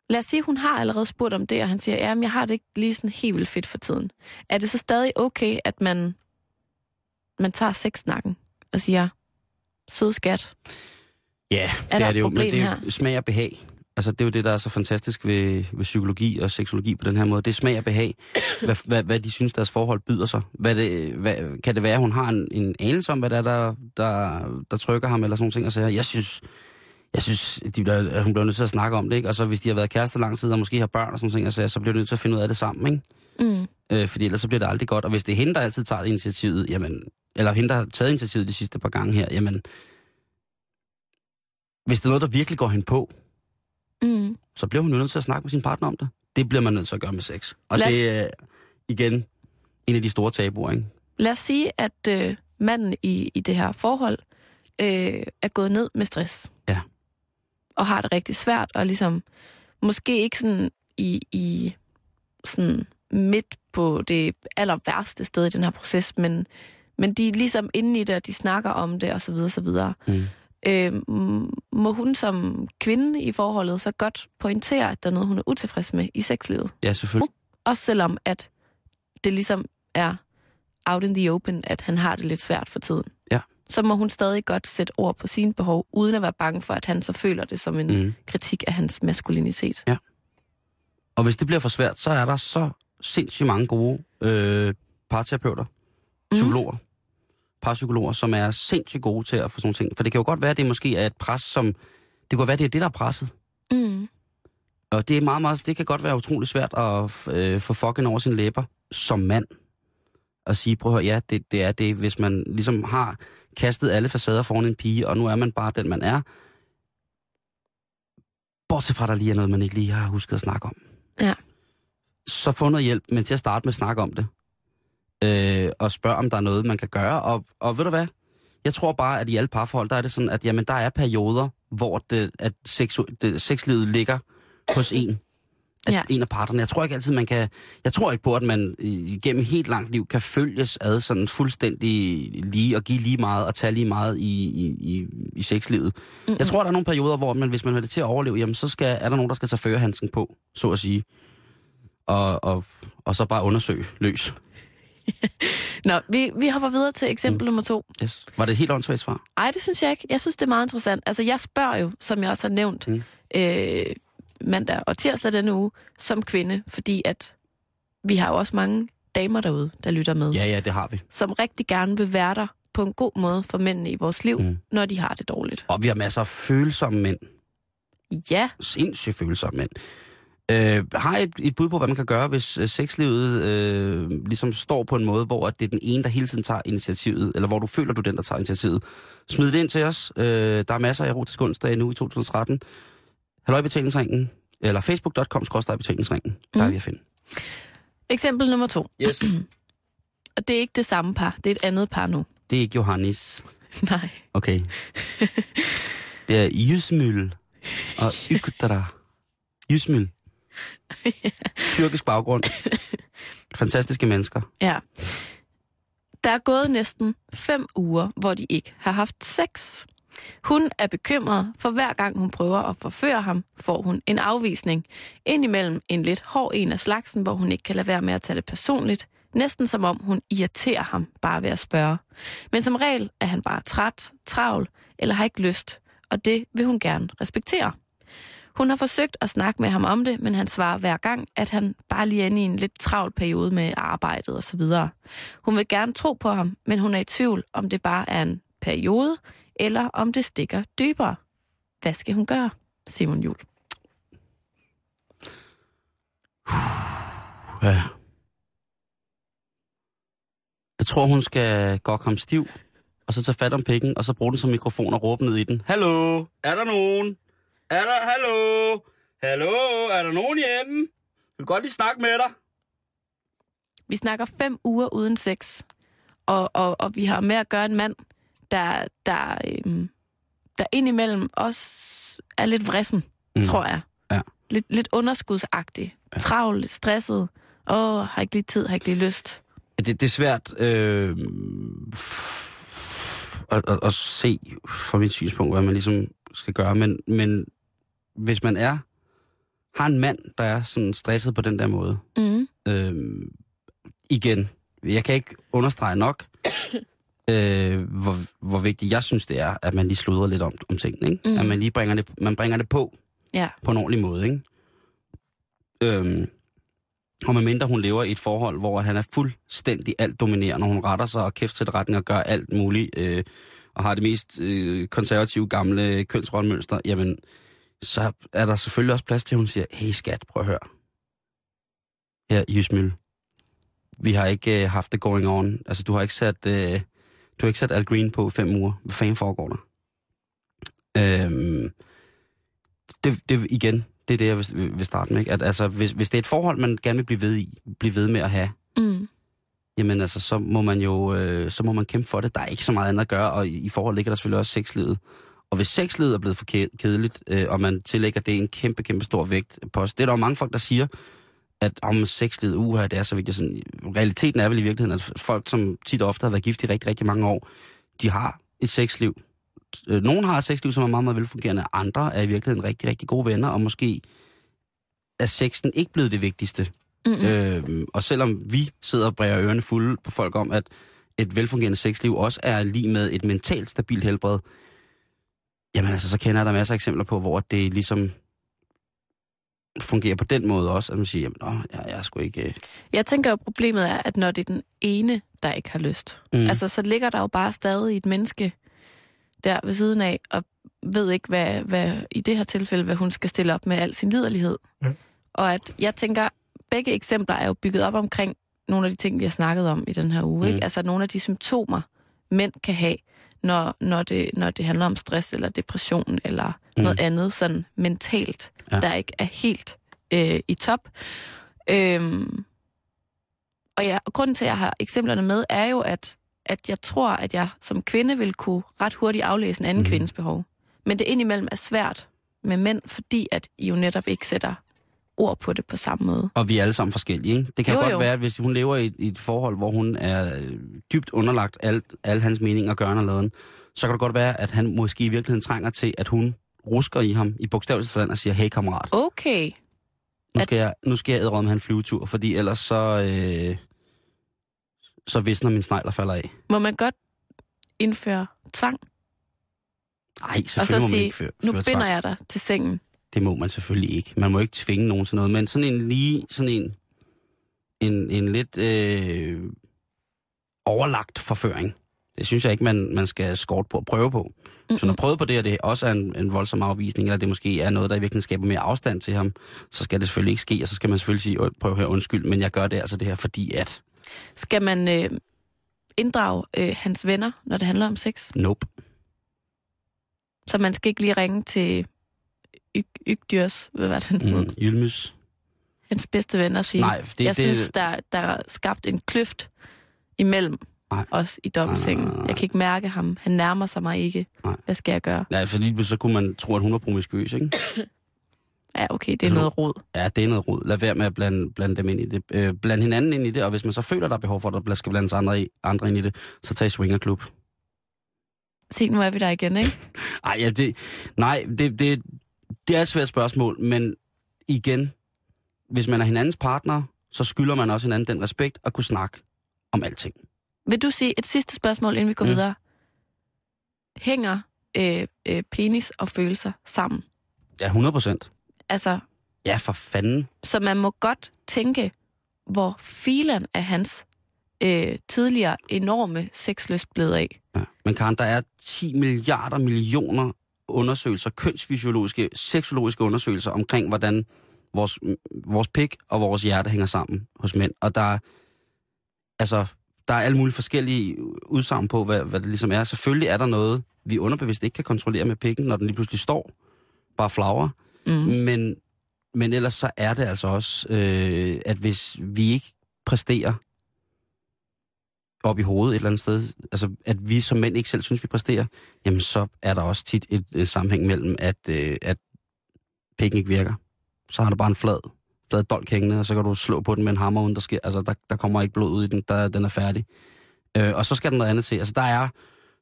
Lad os sige, hun har allerede spurgt om det, og han siger, ja, jeg har det ikke lige sådan helt vildt fedt for tiden. Er det så stadig okay, at man, man tager sexsnakken og siger, sød skat, Ja, Er det er et det jo, men det er jo smag og behag. Altså, det er jo det, der er så fantastisk ved, ved psykologi og seksologi på den her måde. Det er smag og behag, hvad, hvad, hvad de synes, deres forhold byder sig. Hvad det, hvad, kan det være, hun har en, en anelse om, hvad der, er, der, der, der trykker ham, eller sådan nogle ting, og siger, jeg synes, jeg synes de bliver, at hun bliver nødt til at snakke om det, ikke? Og så hvis de har været kærester lang tid, og måske har børn og sådan nogle ting, og så, så bliver de nødt til at finde ud af det sammen, ikke? mm, Øh, fordi ellers så bliver det aldrig godt. Og hvis det er hende, der altid tager initiativet, jamen, eller hende, der har taget initiativet de sidste par gange her, jamen, hvis det er noget, der virkelig går hende på, mm, så bliver hun jo nødt til at snakke med sin partner om det. Det bliver man nødt til at gøre med sex. Og Lad det er igen en af de store tabuer, ikke? Lad os sige, at øh, manden i, i det her forhold øh, er gået ned med stress. Ja. Og har det rigtig svært, og ligesom måske ikke sådan i, i sådan midt på det aller værste sted i den her proces, men, men de er ligesom inde i det, og de snakker om det, og så videre, så videre. Mm. Øh, må hun som kvinde i forholdet så godt pointere, at der er noget, hun er utilfreds med i sexlivet? Ja, selvfølgelig. Også selvom, at det ligesom er out in the open, at han har det lidt svært for tiden. Ja. Så må hun stadig godt sætte ord på sine behov, uden at være bange for, at han så føler det som en Mm. kritik af hans maskulinitet. Og hvis det bliver for svært, så er der så sindssygt mange gode øh, parterapeuter, psykologer, parapsykologer, som er sindssygt gode til at få sådan ting. For det kan jo godt være, at det måske er et pres, som... Det kan godt være, at det er det, der er presset. Mm. Og det er meget, meget, det kan godt være utrolig svært at øh, få fucking over sine læber som mand. At sige, prøv at høre, ja, det, det er det, hvis man ligesom har kastet alle facader foran en pige, og nu er man bare den, man er. Bortset fra, der lige er noget, man ikke lige har husket at snakke om. Ja. Så få noget hjælp, men til at starte med at snakke om det. Øh, og spørge, om der er noget, man kan gøre. Og, og ved du hvad? Jeg tror bare, at i alle parforhold, der er det sådan, at jamen, der er perioder, hvor det, at sexu- det, sexlivet ligger hos en. At Ja. en af parterne. Jeg tror ikke altid, man kan... Jeg tror ikke på, at man igennem helt langt liv kan følges ad sådan fuldstændig lige og give lige meget og tage lige meget i, i, i, i sexlivet. Mm-hmm. Jeg tror, der er nogle perioder, hvor man, hvis man vil det til at overleve, jamen så skal, er der nogen, der skal tage førerhandsken på, så at sige. Og, og, og så bare undersøge løs. Nå, vi, vi hopper videre til eksempel mm. nummer to. Yes. Var det et helt åndssvagt svar? Ej, det synes jeg ikke. Jeg synes, det er meget interessant. Altså, jeg spørger jo, som jeg også har nævnt, Mm. øh, mandag og tirsdag denne uge, som kvinde, fordi at vi har jo også mange damer derude, der lytter med, Ja, ja, det har vi. som rigtig gerne vil være der på en god måde for mændene i vores liv, mm. når de har det dårligt. Og vi har masser af følsomme mænd. Ja, Sindssygt følsomme mænd. Øh, har et, et bud på, hvad man kan gøre, hvis øh, sexlivet øh, ligesom står på en måde, hvor at det er den ene, der hele tiden tager initiativet, eller hvor du føler, du er den, der tager initiativet. Smid det ind til os. Øh, der er masser af erotisk onsdag nu i 2013. Halløj i betalingsringen, eller facebook.com betalingsringen. Der er Mm. vi at finde. eksempel nummer to. Yes. Og det er ikke det samme par, det er et andet par nu. Det er ikke Johannes. Nej. Okay. Det er Jysmyl og Ykdra. Jysmyl. Tyrkisk baggrund. Fantastiske mennesker. Ja. Der er gået næsten fem uger, hvor de ikke har haft sex. Hun er bekymret, for hver gang hun prøver at forføre ham, får hun en afvisning. Indimellem en lidt hård en af slagsen, hvor hun ikke kan lade være med at tage det personligt. Næsten som om hun irriterer ham bare ved at spørge. Men som regel er han bare træt, travl eller har ikke lyst, og det vil hun gerne respektere. Hun har forsøgt at snakke med ham om det, men han svarer hver gang, at han bare lige er inde i en lidt travl periode med arbejdet osv. Hun vil gerne tro på ham, men hun er i tvivl, om det bare er en periode, eller om det stikker dybere. Hvad skal hun gøre, Simon Jul? Ja. Jeg tror, hun skal gå komme stiv, og så tage fat om pikken, og så bruge den som mikrofon og råbe ned i den. Hallo? Er der nogen? Er der? Hallo? Hallo? Er der nogen hjemme? Jeg vil godt lige snakke med dig. Vi snakker fem uger uden sex, og, og, og vi har med at gøre en mand, der, der, øhm, der indimellem også er lidt vrissen, Mm. tror jeg. Ja. Lidt, lidt underskudsagtig. Ja. Travl, lidt stresset. Åh, har ikke lige tid, har ikke lige lyst. Det, det er svært øh, at, at, at se fra mit synspunkt, hvad man ligesom skal gøre. Men, men hvis man er har en mand, der er sådan stresset på den der måde, Mm. øh, igen, jeg kan ikke understrege nok, øh, hvor, hvor vigtigt jeg synes, det er, at man lige sludrer lidt om, om tingene. Ikke? Mhm. At man lige bringer det, man bringer det på Ja. på en ordentlig måde. Ikke? Øhm, og medmindre hun lever i et forhold, hvor han er fuldstændig alt dominerende, hun retter sig og kæft til retning og gør alt muligt, øh, og har det mest øh, konservative gamle kønsrollemønster, jamen, så er der selvfølgelig også plads til, at hun siger, hey skat, prøv at høre. Her, Jysmøl. Vi har ikke øh, haft det going on. Altså, du har ikke sat, øh, du har ikke sat Al Green på fem uger. Hvad fanden foregår der? Øhm, det, det, igen, det er det, jeg vil, vil starte med. Ikke? At, altså, hvis, hvis det er et forhold, man gerne vil blive ved, i, blive ved med at have, Mm. jamen altså, så må man jo øh, så må man kæmpe for det. Der er ikke så meget andet at gøre, og i, i forhold ligger der selvfølgelig også sexlivet. Og hvis sexlivet er blevet for ke- kedeligt, øh, og man tillægger det en kæmpe, kæmpe stor vægt på os, det er der jo mange folk, der siger, at om sexlivet, uha, det er så vigtigt. Sådan, realiteten er vel i virkeligheden, at folk, som tit og ofte har været gift i rigtig, rigtig mange år, de har et sexliv. Øh, Nogle har et sexliv, som er meget, meget velfungerende. Andre er i virkeligheden rigtig, rigtig gode venner, og måske er sexen ikke blevet det vigtigste Mm-hmm. Øh, og selvom vi sidder og bræger ørerne fulde på folk om, at et velfungerende sexliv også er lige med et mentalt stabilt helbred, jamen altså, så kender jeg der masser af eksempler på, hvor det ligesom fungerer på den måde også, at man siger, jamen, åh, jeg, jeg er sgu ikke... Øh... Jeg tænker jo, problemet er, at når det er den ene, der ikke har lyst, mm. altså så ligger der jo bare stadig et menneske der ved siden af, og ved ikke, hvad, hvad i det her tilfælde, hvad hun skal stille op med al sin liderlighed. Mm. Og at jeg tænker, begge eksempler er jo bygget op omkring nogle af de ting, vi har snakket om i den her uge. Mm. Ikke? Altså nogle af de symptomer, mænd kan have, når, når, det, når det handler om stress eller depression eller mm. noget andet sådan mentalt, ja. der ikke er helt øh, i top. Øhm, og, ja, og grunden til, at jeg har eksemplerne med, er jo, at, at jeg tror, at jeg som kvinde vil kunne ret hurtigt aflæse en anden mm. kvindes behov. Men det indimellem er svært med mænd, fordi at I jo netop ikke sætter ord på det på samme måde. Og vi er alle sammen forskellige, ikke? Det kan Jo, godt jo. være, at hvis hun lever i, et- i et forhold, hvor hun er øh, dybt underlagt alt, al hans mening og gørne og laden, så kan det godt være, at han måske i virkeligheden trænger til, at hun rusker i ham i bogstavelig forstand og siger, hey kammerat, Okay. nu At- skal jeg, nu skal jeg ædrømme have en flyvetur, fordi ellers så, øh, så visner min snegler falder af. Må man godt indføre tvang? Nej, Og så selvfølgelig må man sige, ikke føre, nu føre binder tvang. jeg dig til sengen. Det må man selvfølgelig ikke. Man må ikke tvinge nogen til noget, men sådan en lige, sådan en, en, en lidt øh, overlagt forføring, det synes jeg ikke, man, man skal skort på at prøve på. Mm-hmm. Så når prøvet på det, og det også er en, en voldsom afvisning, eller det måske er noget, der i virkeligheden skaber mere afstand til ham, så skal det selvfølgelig ikke ske, og så skal man selvfølgelig sige, "Åh, prøv høre undskyld, men jeg gør det altså det her, fordi at, Skal man øh, inddrage øh, hans venner, når det handler om sex? nope. Så man skal ikke lige ringe til Yg- Ygdyrs, hvad var det, Mm. Ylmys. hans bedste ven og sige, Nej, det, jeg det, synes, der, der er skabt en kløft imellem Nej. os i. Nej, nej, nej, nej. Jeg kan ikke mærke ham. Han nærmer sig mig ikke. Nej. Hvad skal jeg gøre? Ja, for lige så kunne man tro, at hun var promiskuøs, ikke? Ja, okay, det er Altså, noget råd. Ja, det er noget rod. Lad være med at blande, blande dem ind i det. Øh, bland hinanden ind i det, og hvis man så føler, der er behov for, at der skal blandes andre, i, andre ind i det, så tag swingerklub. Se, nu er vi der igen, ikke? Ej, ja, det, nej, det, det, det er et svært spørgsmål, men igen, hvis man er hinandens partner, så skylder man også hinanden den respekt at kunne snakke om alting. Vil du sige et sidste spørgsmål, inden vi går Mm. videre? Hænger øh, øh, penis og følelser sammen? Ja, 100 procent. Altså, Ja, for fanden. så man må godt tænke, hvor filen af hans øh, tidligere enorme sexlyst blevet af. Ja. Men Karen, der er 10 milliarder millioner undersøgelser, kønsfysiologiske, seksologiske undersøgelser omkring, hvordan vores, vores pik og vores hjerte hænger sammen hos mænd. Og der er, altså, der er alle mulige forskellige udsagn på, hvad, hvad det ligesom er. Selvfølgelig er der noget, vi underbevidst ikke kan kontrollere med pikken, når den lige pludselig står, bare flagrer. Mm. Men, men ellers så er det altså også, øh, at hvis vi ikke præsterer op i hovedet et eller andet sted, altså at vi som mænd ikke selv synes, vi præsterer, jamen så er der også tit et, et sammenhæng mellem, at, øh, at pikken ikke virker. Så har du bare en flad, flad dolk hængende, og så kan du slå på den med en hammer, uden der sker, altså der, der kommer ikke blod ud i den, der, den er færdig. Øh, og så skal der noget andet til. Altså der er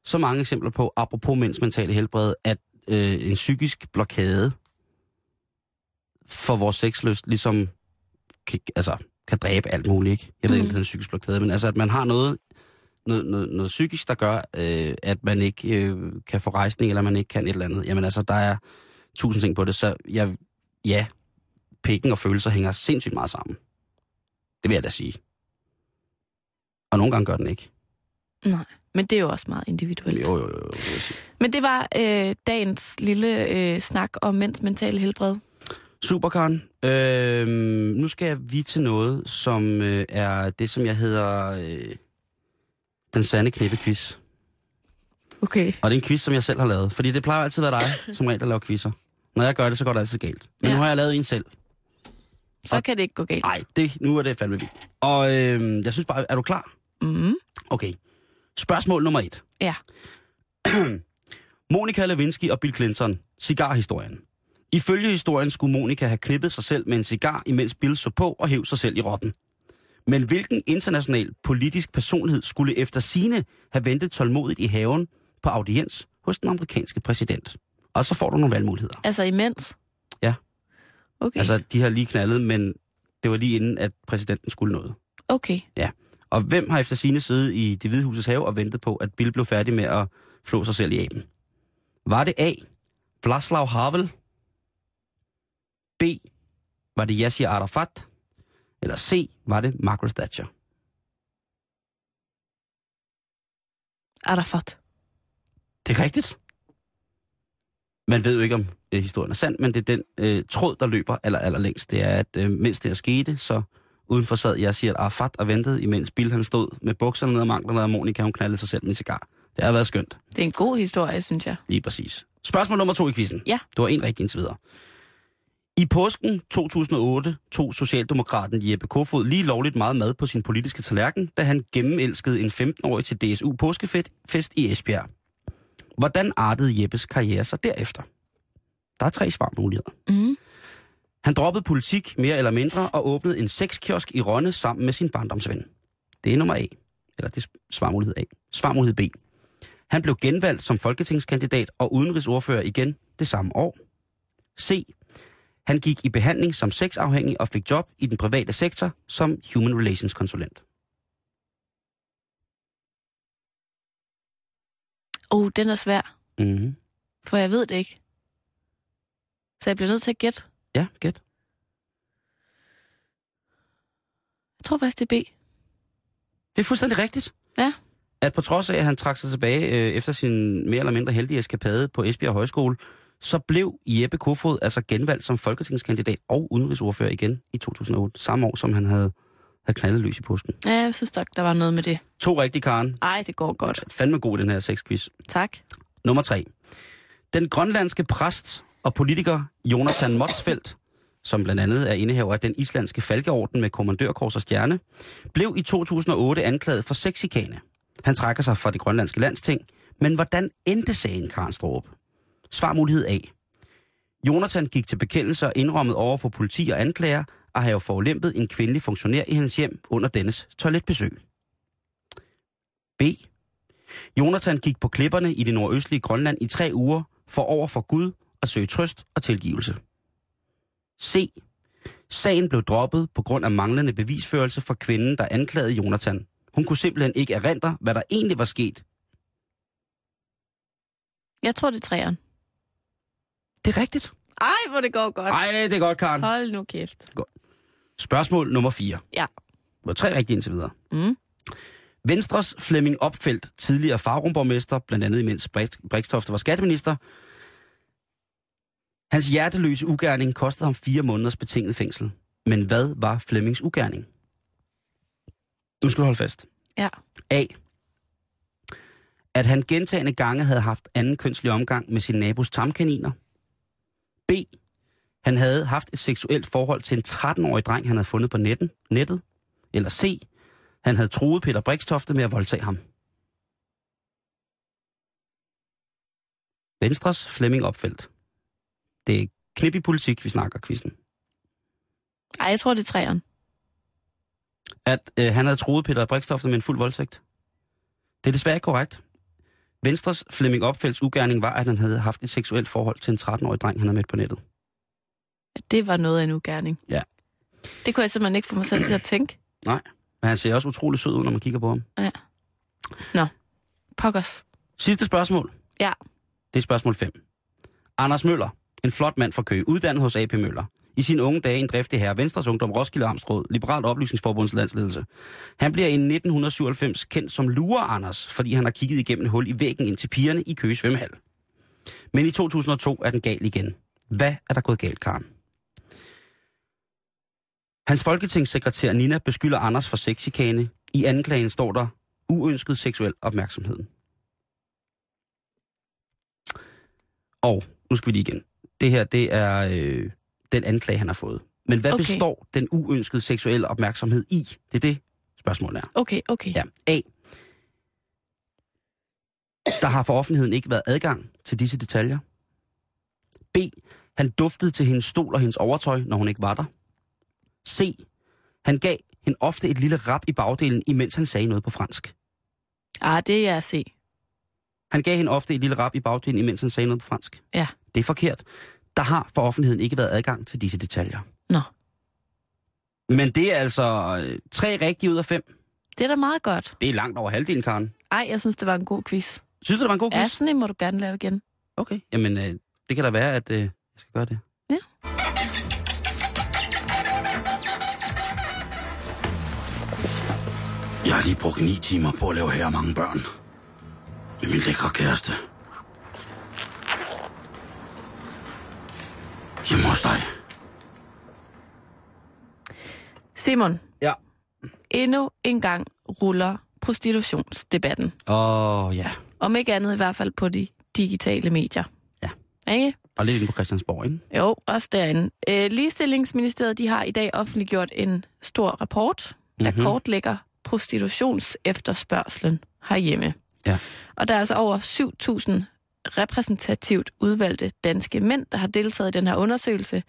så mange eksempler på, apropos mænds mentale helbred, at øh, en psykisk blokade for vores sexlyst ligesom kan, altså, kan dræbe alt muligt, ikke? Jeg ved ikke, om det er en psykisk blokade, men altså, at man har noget, noget, noget, noget psykisk, der gør, øh, at man ikke øh, kan få rejsning, eller man ikke kan et eller andet. Jamen altså, der er tusind ting på det, så jeg, ja, pikken og følelser hænger sindssygt meget sammen. Det vil jeg da sige. Og nogle gange gør den ikke. Nej, men det er jo også meget individuelt. Jo, jo, jo, jo. Men det var øh, dagens lille øh, snak om mænds mentale helbred. Super, Karen. Øh, nu skal vi til noget, som øh, er det, som jeg hedder øh, den sande knippequiz. Okay. Og det er en quiz, som jeg selv har lavet. Fordi det plejer altid at være dig, som regel, der laver quizzer. Når jeg gør det, så går det altid galt. Men Ja. nu har jeg lavet en selv. Så Og- kan det ikke gå galt. Nej, det, nu er det fandme vildt. Og øh, jeg synes bare, er du klar? Mm. Okay. Spørgsmål nummer et. Ja. Monika Lewinsky og Bill Clinton. Cigarhistorien. Ifølge historien skulle Monika have knippet sig selv med en cigar, imens Bill så på og hæv sig selv i rotten. Men hvilken international politisk personlighed skulle efter sine have ventet tålmodigt i haven på audiens hos den amerikanske præsident? Og så får du nogle valgmuligheder. Altså imens? Ja. Okay. Altså, de har lige knaldet, men Det var lige inden, at præsidenten skulle noget. Okay. Og hvem har efter sine siddet i det hvide husets have og ventet på, at Bill blev færdig med at flå sig selv i aben? Var det A. Vlaslav Havel? B. Var det Yasser Arafat? Eller C. Var det Margaret Thatcher? Arafat. Det er rigtigt. Man ved jo ikke, om øh, historien er sand, men det er den øh, tråd, der løber aller, aller længst. Det er, at øh, mens det er skete, så udenfor sad jeg siger, Arafat og ventede, imens Bill han stod med bukserne ned og manglerne, og Monika hun knaldede sig selv med en cigar. Det har været skønt. Det er en god historie, synes jeg. Lige præcis. Spørgsmål nummer to i quizzen. Ja. Du har en rigtig indtil videre. I påsken 2008 tog Socialdemokraten Jeppe Kofod lige lovligt meget mad på sin politiske tallerken, da han gennemelskede en 15-årig til DSU påskefest i Esbjerg. Hvordan artede Jeppes karriere sig derefter? Der er tre svarmuligheder. Mm. Han droppede politik mere eller mindre og åbnede en sexkiosk i Rønne sammen med sin barndomsven. Det er nummer A. Eller det er svarmulighed A. Svarmulighed B. Han blev genvalgt som folketingskandidat og udenrigsordfører igen det samme år. C. Han gik i behandling som sexafhængig og fik job i den private sektor som Human Relations konsulent. Oh, den er svær, Mm-hmm. for jeg ved det ikke. Så jeg bliver nødt til at gætte. Ja, gæt. Jeg tror faktisk, det er B. Det er fuldstændig rigtigt. Ja. At på trods af, at han trak sig tilbage øh, efter sin mere eller mindre heldige eskapade på Esbjerg Højskole, så blev Jeppe Kofod altså genvalgt som folketingskandidat og udenrigsordfører igen i 2008, samme år som han havde, havde knaldet løs i påsken. Ja, jeg synes nok, der var noget med det. To rigtige, Karen. Ej, det går godt. Fandme god den her sexquiz. Tak. Nummer tre. Den grønlandske præst og politiker Jonathan Motsfeldt, som blandt andet er indehaver af den islandske falkeorden med kommandørkors og stjerne, blev i 2008 anklaget for sexikane. Han trækker sig fra det grønlandske landsting, men hvordan endte sagen, Karen Stroop? Svarmulighed A. Jonathan gik til bekendelse og indrømmede over for politi og anklager at have forulæmpet en kvindelig funktionær i hans hjem under dennes toiletbesøg. B. Jonathan gik på klipperne i det nordøstlige Grønland i tre uger for over for Gud at søge trøst og tilgivelse. C. Sagen blev droppet på grund af manglende bevisførelse for kvinden, der anklagede Jonathan. Hun kunne simpelthen ikke erindre, hvad der egentlig var sket. Jeg tror, det er træerne. Det er rigtigt. Ej, hvor det går godt. Ej, det er godt, Karen. Hold nu kæft. Spørgsmål nummer 4. Ja. Var tre rigtige indtil videre. Mm. Venstres Flemming Opfeldt, tidligere farumborgmester, blandt andet imens Brixtofte var skatteminister. Hans hjerteløse ugerning kostede ham fire måneders betinget fængsel. Men hvad var Flemmings ugerning? Nu skal du holde fast. Ja. A. At han gentagende gange havde haft anden kønslig omgang med sin nabos tamkaniner. Han havde haft et seksuelt forhold til en 13-årig dreng, han havde fundet på netten, nettet. Eller C. Han havde troet Peter Brikstofte med at voldtage ham. Venstres Flemming Opfeldt. Det er knip i politik, vi snakker quizzen. Ej, jeg tror, det er træeren. At øh, han havde troet Peter Brikstofte med en fuld voldtægt. Det er desværre ikke korrekt. Venstres Flemming Opfeldts ugerning var, at han havde haft et seksuelt forhold til en 13-årig dreng, han havde mødt på nettet. Det var noget af en ugerning. Ja. Det kunne jeg simpelthen ikke få mig selv til at tænke. Nej, men han ser også utrolig sød ud, når man kigger på ham. Pokkers. Sidste spørgsmål. Ja. Det er spørgsmål 5. Anders Møller, en flot mand fra Køge, uddannet hos AP Møller. I sine unge dage en driftig herre, Venstres Ungdom, Roskilde Amtsråd, Liberalt Oplysningsforbunds landsledelse. Han bliver i 1997 kendt som Lure Anders, fordi han har kigget igennem et hul i væggen ind til pigerne i Køge svømmehal. Men i 2002 er den gal igen. Hvad er der gået galt, Karen? Hans folketingssekretær Nina beskylder Anders for sexikane. I anklagen står der uønsket seksuel opmærksomhed. Og nu skal vi lige igen. Det her, det er øh, den anklage, han har fået. Men hvad Okay. består den uønskede seksuelle opmærksomhed i? Det er det, spørgsmålet er. Okay, okay. Ja. A. Der har for offentligheden ikke været adgang til disse detaljer. B. Han duftede til hendes stol og hendes overtøj, når hun ikke var der. C. Han gav hende ofte et lille rap i bagdelen, imens han sagde noget på fransk. Ah, det er jeg se. Han gav hende ofte et lille rap i bagdelen, imens han sagde noget på fransk. Ja. Det er forkert. Der har for offentligheden ikke været adgang til disse detaljer. Nå. Men det er altså øh, tre rigtige ud af fem. Det er da meget godt. Det er langt over halvdelen, Karen. Ej, jeg synes, det var en god quiz. Synes du, det var en god Ja, quiz? sådan en må du gerne lave igen. Okay, jamen øh, det kan da være, at øh, jeg skal gøre det. Ja. Jeg har lige brugt ni timer på at lave her mange børn. Min lækre kæreste. Hjemme hos dig. Simon, Ja. endnu en gang ruller prostitutionsdebatten. Åh, oh, ja. Om ikke andet i hvert fald på de digitale medier. Ja. Ikke? Og lidt inde på Christiansborg, ikke? Jo, også derinde. Øh, Ligestillingsministeriet de har i dag offentliggjort en stor rapport, der Mhm. mm-hmm. kortlægger prostitutionsefterspørgselen herhjemme. Ja. Og der er altså over 7.000 repræsentativt udvalgte danske mænd, der har deltaget i den her undersøgelse,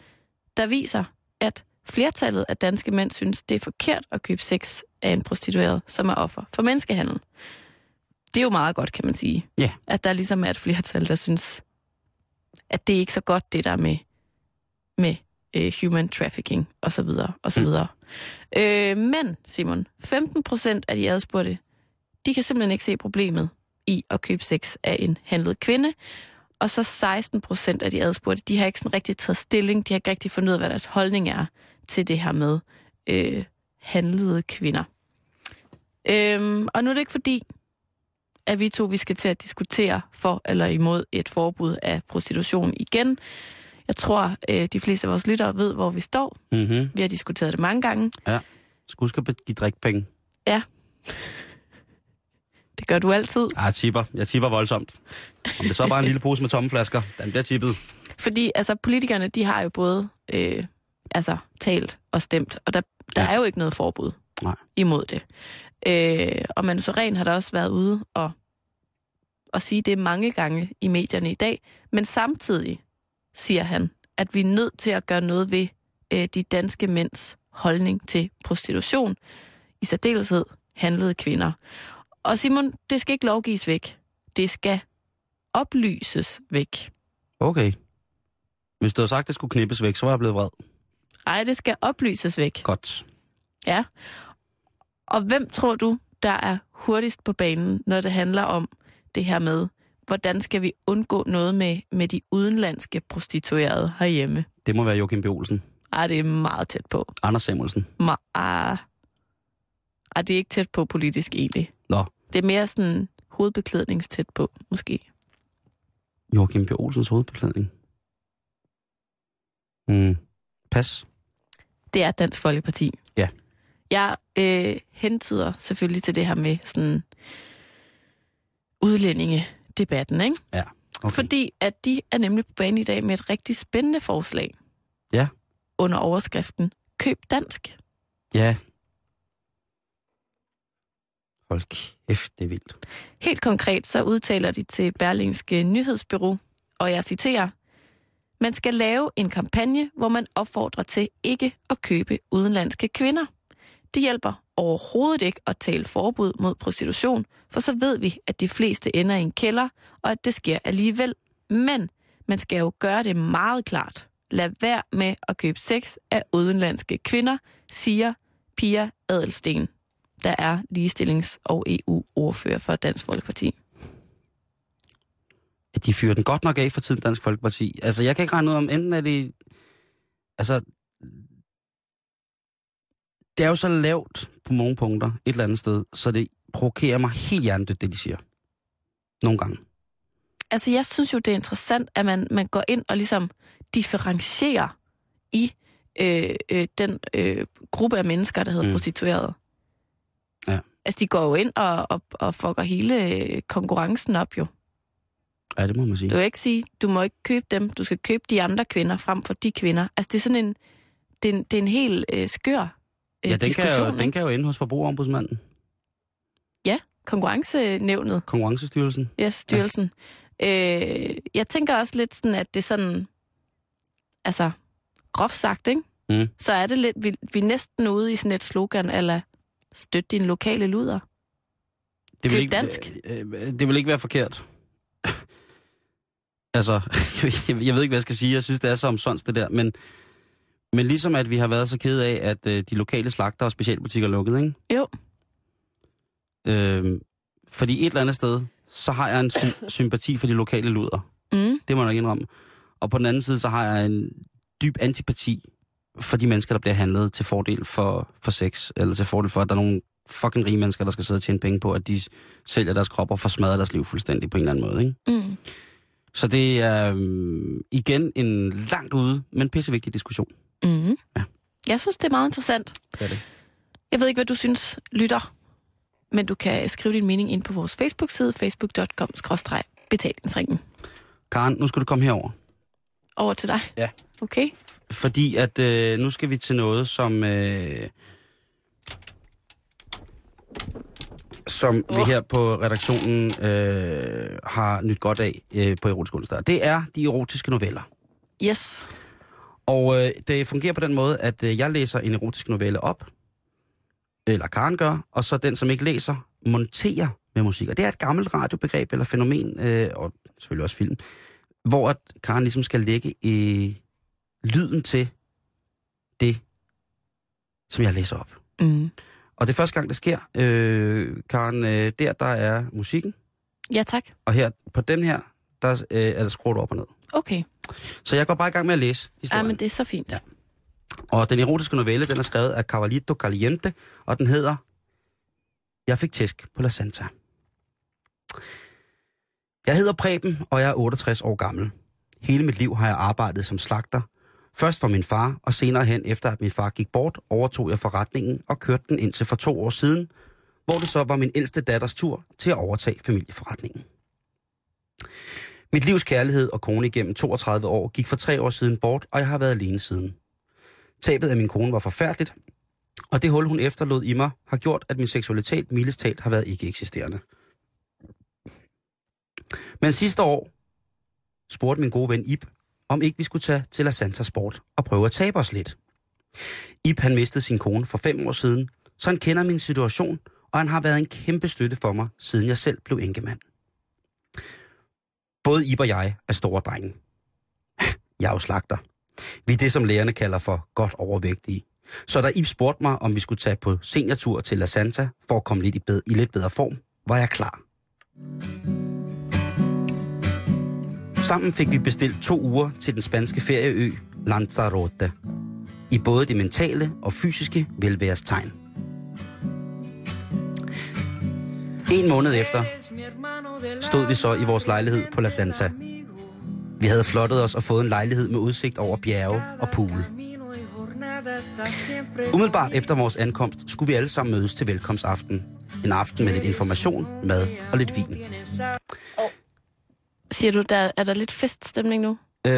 der viser, at flertallet af danske mænd synes, det er forkert at købe sex af en prostitueret, som er offer for menneskehandel. Det er jo meget godt, kan man sige. Ja. At der ligesom er et flertal, der synes, at det er ikke så godt, det der med, med øh, human trafficking osv. osv. Mm. Øh, men, Simon, 15 procent af de adspurgte, de kan simpelthen ikke se problemet i at købe sex af en handlet kvinde. Og så 16 procent af de adspurgte, de har ikke sådan rigtig taget stilling, de har ikke rigtig fundet ud af, hvad deres holdning er til det her med øh, handlede kvinder. Øhm, og nu er det ikke fordi, at vi to vi skal til at diskutere for eller imod et forbud af prostitution igen. Jeg tror, øh, de fleste af vores lyttere ved, hvor vi står. Mhm. Vi har diskuteret det mange gange. Skal huske at give drikpenge. Det gør du altid. Ah, jeg tipper. Jeg tipper voldsomt. Om det så er bare en lille pose med tomme flasker, den bliver tippet. Fordi altså, politikerne, de har jo både øh, altså, talt og stemt, og der, der ja. er jo ikke noget forbud Nej. imod det. Øh, og Manu Soren har da også været ude og, og sige det mange gange i medierne i dag, men samtidig siger han, at vi er nødt til at gøre noget ved øh, de danske mænds holdning til prostitution, i særdeleshed handlede kvinder. Og Simon, det skal ikke lovgives væk. Det skal oplyses væk. Okay. Hvis du havde sagt, at det skulle knippes væk, så var jeg blevet vred. Ej, det skal oplyses væk. Godt. Ja. Og hvem tror du, der er hurtigst på banen, når det handler om det her med, hvordan skal vi undgå noget med, med de udenlandske prostituerede herhjemme? Det må være Joachim B. Olsen. Ej, det er meget tæt på. Anders Samuelsen. Ma- ah. Ej, det er ikke tæt på politisk egentlig. Nå. Det er mere sådan hovedbeklædningstæt på, måske. Joachim B. Olsens hovedbeklædning. Mm. Pas. Det er Dansk Folkeparti. Ja. Jeg øh, hentyder selvfølgelig til det her med sådan udlændingedebatten, ikke? Okay. Fordi at de er nemlig på banen i dag med et rigtig spændende forslag. Ja. Under overskriften Køb dansk. Ja. Hold kæft, det er vildt. Helt konkret så udtaler de til Berlingske Nyhedsbyrå, og jeg citerer, man skal lave en kampagne, hvor man opfordrer til ikke at købe udenlandske kvinder. Det hjælper overhovedet ikke at tale forbud mod prostitution, for så ved vi, at de fleste ender i en kælder, og at det sker alligevel. Men man skal jo gøre det meget klart. Lad være med at købe sex af udenlandske kvinder, siger Pia Adelsten, der er ligestillings- og EU-ordfører for Dansk Folkeparti. De fyrer den godt nok af for tiden, Dansk Folkeparti. Altså, jeg kan ikke regne ud om, enten er det... Altså, det er jo så lavt på nogle punkter, et eller andet sted, så det provokerer mig helt hjertet, det de siger. Nogle gange. Altså, jeg synes jo, det er interessant, at man, man går ind og ligesom differentierer i øh, øh, den øh, gruppe af mennesker, der hedder mm. prostituerede. Ja. Altså, de går jo ind og, og, og fucker hele øh, konkurrencen op jo. Ja, det må man sige. Du kan ikke sige, du må ikke købe dem, du skal købe de andre kvinder frem for de kvinder. Altså, det er sådan en, det er en, det er en helt øh, skør øh, ja, den kan, jo, ikke? den kan jo ende hos forbrugerombudsmanden, Konkurrencenævnet. Konkurrencestyrelsen. Ja, styrelsen. Ja. Øh, jeg tænker også lidt sådan, at det er sådan, altså, groft sagt, ikke? Mm. Så er det lidt, vi, vi er næsten ude i sådan et slogan, eller støt din lokale luder. Det Køb ikke, dansk. øh, øh, det vil ikke være forkert. altså, jeg, jeg ved ikke, hvad jeg skal sige. Jeg synes, det er så omsonst, det der. Men, Men ligesom at vi har været så kede af, at øh, de lokale slagter og specialbutikker er lukket, ikke? Jo. Øh, fordi et eller andet sted, så har jeg en sy- sympati for de lokale luder. Mm. Det må jeg nok indrømme. Og på den anden side, så har jeg en dyb antipati for de mennesker, der bliver handlet til fordel for, for sex, eller til fordel for, at der er nogle fucking rige mennesker, der skal sidde og tjene penge på, at de sælger deres krop og får smadret deres liv fuldstændig på en eller anden måde. Ikke? Mm. Så det er øhm, igen en langt ude, men pissevigtig diskussion. Mm. Ja. Jeg synes, det er meget interessant. Det er det. Jeg ved ikke, hvad du synes, lytter, men du kan skrive din mening ind på vores Facebook-side, facebook.com-betalingsringen. Karen, nu skal du komme herover. Over til dig. Ja. Okay. Fordi at øh, nu skal vi til noget, som... Øh, som oh. vi her på redaktionen øh, har nyt godt af øh, på Erotisk Onsdag. Det er de erotiske noveller. Yes. Og øh, det fungerer på den måde, at øh, jeg læser en erotisk novelle op, eller Karen gør, og så den, som ikke læser, monterer med musik. Og det er et gammelt radiobegreb eller fænomen, øh, og selvfølgelig også film, hvor at Karen ligesom skal lægge øh, lyden til det, som jeg læser op. Mm. Og det er første gang, det sker. Øh, Karen, øh, der, der er musikken, Ja, tak. og her på den her, der øh, er der skruet op og ned. Okay. Så jeg går bare i gang med at læse Ja, historien. men det er så fint. Ja. Og den erotiske novelle, den er skrevet af Cavalito Caliente, og den hedder Jeg fik tæsk på La Santa. Jeg hedder Preben, og jeg er 68 år gammel. Hele mit liv har jeg arbejdet som slagter. Først for min far, og senere hen, efter at min far gik bort, overtog jeg forretningen og kørte den indtil for to år siden, hvor det så var min ældste datters tur til at overtage familieforretningen. Mit livs kærlighed og kone igennem 32 år gik for tre år siden bort, og jeg har været alene siden. Tabet af min kone var forfærdeligt, og det hul, hun efterlod i mig, har gjort, at min seksualitet mildest talt har været ikke eksisterende. Men sidste år spurgte min gode ven Ib, om ikke vi skulle tage til La Santa Sport og prøve at tabe os lidt. Ib han mistede sin kone for fem år siden, så han kender min situation, og han har været en kæmpe støtte for mig, siden jeg selv blev enkemand. Både Ib og jeg er store drenge. Jeg er jo slagter. Vi er det, som lægerne kalder for godt overvægtige. Så da Ib spurgte mig, om vi skulle tage på seniortur til La Santa for at komme lidt i, bed- i lidt bedre form, var jeg klar. Sammen fik vi bestilt to uger til den spanske ferieø Lanzarote. I både det mentale og fysiske velværestegn. En måned efter stod vi så i vores lejlighed på La Santa. Vi havde flottet os og fået en lejlighed med udsigt over bjerge og pool. Umiddelbart efter vores ankomst skulle vi alle sammen mødes til velkomstaften. En aften med lidt information, mad og lidt vin. Siger du, der, er der lidt feststemning nu? Øh,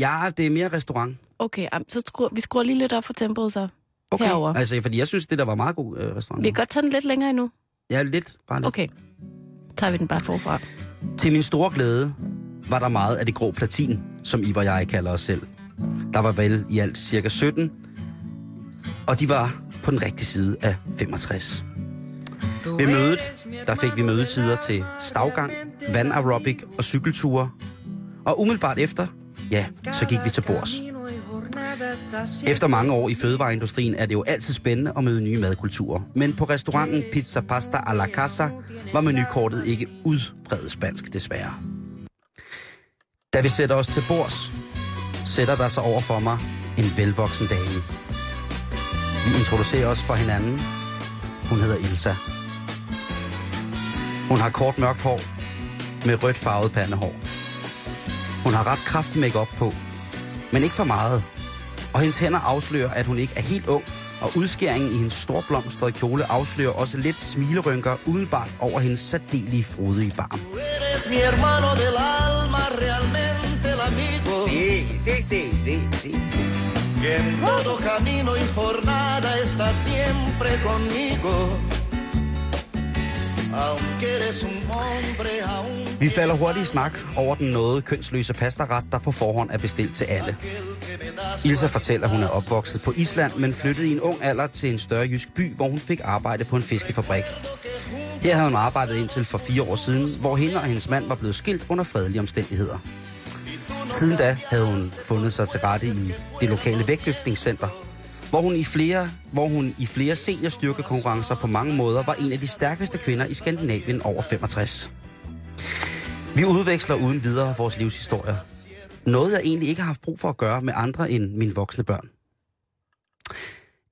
ja, det er mere restaurant. Okay, så skruer, vi skruer lige lidt op for tempoet så. Okay. Herover. Altså, fordi jeg synes, det der var meget god øh, restaurant. Vi kan godt tage den lidt længere endnu. Ja, lidt. Bare lidt. Okay. Tager vi den bare forfra. Til min store glæde var der meget af det grå platin, som Iber og jeg kalder os selv. Der var vel i alt cirka 17, og de var på den rigtige side af 65. Ved mødet, der fik vi mødetider til stavgang, vandaerobik og cykelture. Og umiddelbart efter, ja, så gik vi til bords. Efter mange år i fødevareindustrien er det jo altid spændende at møde nye madkulturer. Men på restauranten Pizza Pasta a la Casa var menukortet ikke udbredt spansk, desværre. Da vi sætter os til bords, sætter der sig over for mig en velvoksen dame. Vi introducerer os for hinanden. Hun hedder Ilsa. Hun har kort mørkt hår med rødt farvet pandehår. Hun har ret kraftig makeup på, men ikke for meget. Og hendes hænder afslører, at hun ikke er helt ung, og udskæringen i hendes storblomstrede kjole afslører også lidt smilerynker umiddelbart over hendes særdelige frodige barm. Sí, sí, sí, sí, sí. Que en todo camino y jornada está siempre conmigo. Vi falder hurtigt i snak over den noget kønsløse pastaret, der på forhånd er bestilt til alle. Ilse fortæller, at hun er opvokset på Island, men flyttede i en ung alder til en større jysk by, hvor hun fik arbejde på en fiskefabrik. Her havde hun arbejdet indtil for fire år siden, hvor hende og hendes mand var blevet skilt under fredelige omstændigheder. Siden da havde hun fundet sig til rette i det lokale vægtløftningscenter, hvor hun i flere, hvor hun i flere seniorstyrkekonkurrencer på mange måder var en af de stærkeste kvinder i Skandinavien over 65. Vi udveksler uden videre vores livshistorier. Noget jeg egentlig ikke har haft brug for at gøre med andre end mine voksne børn.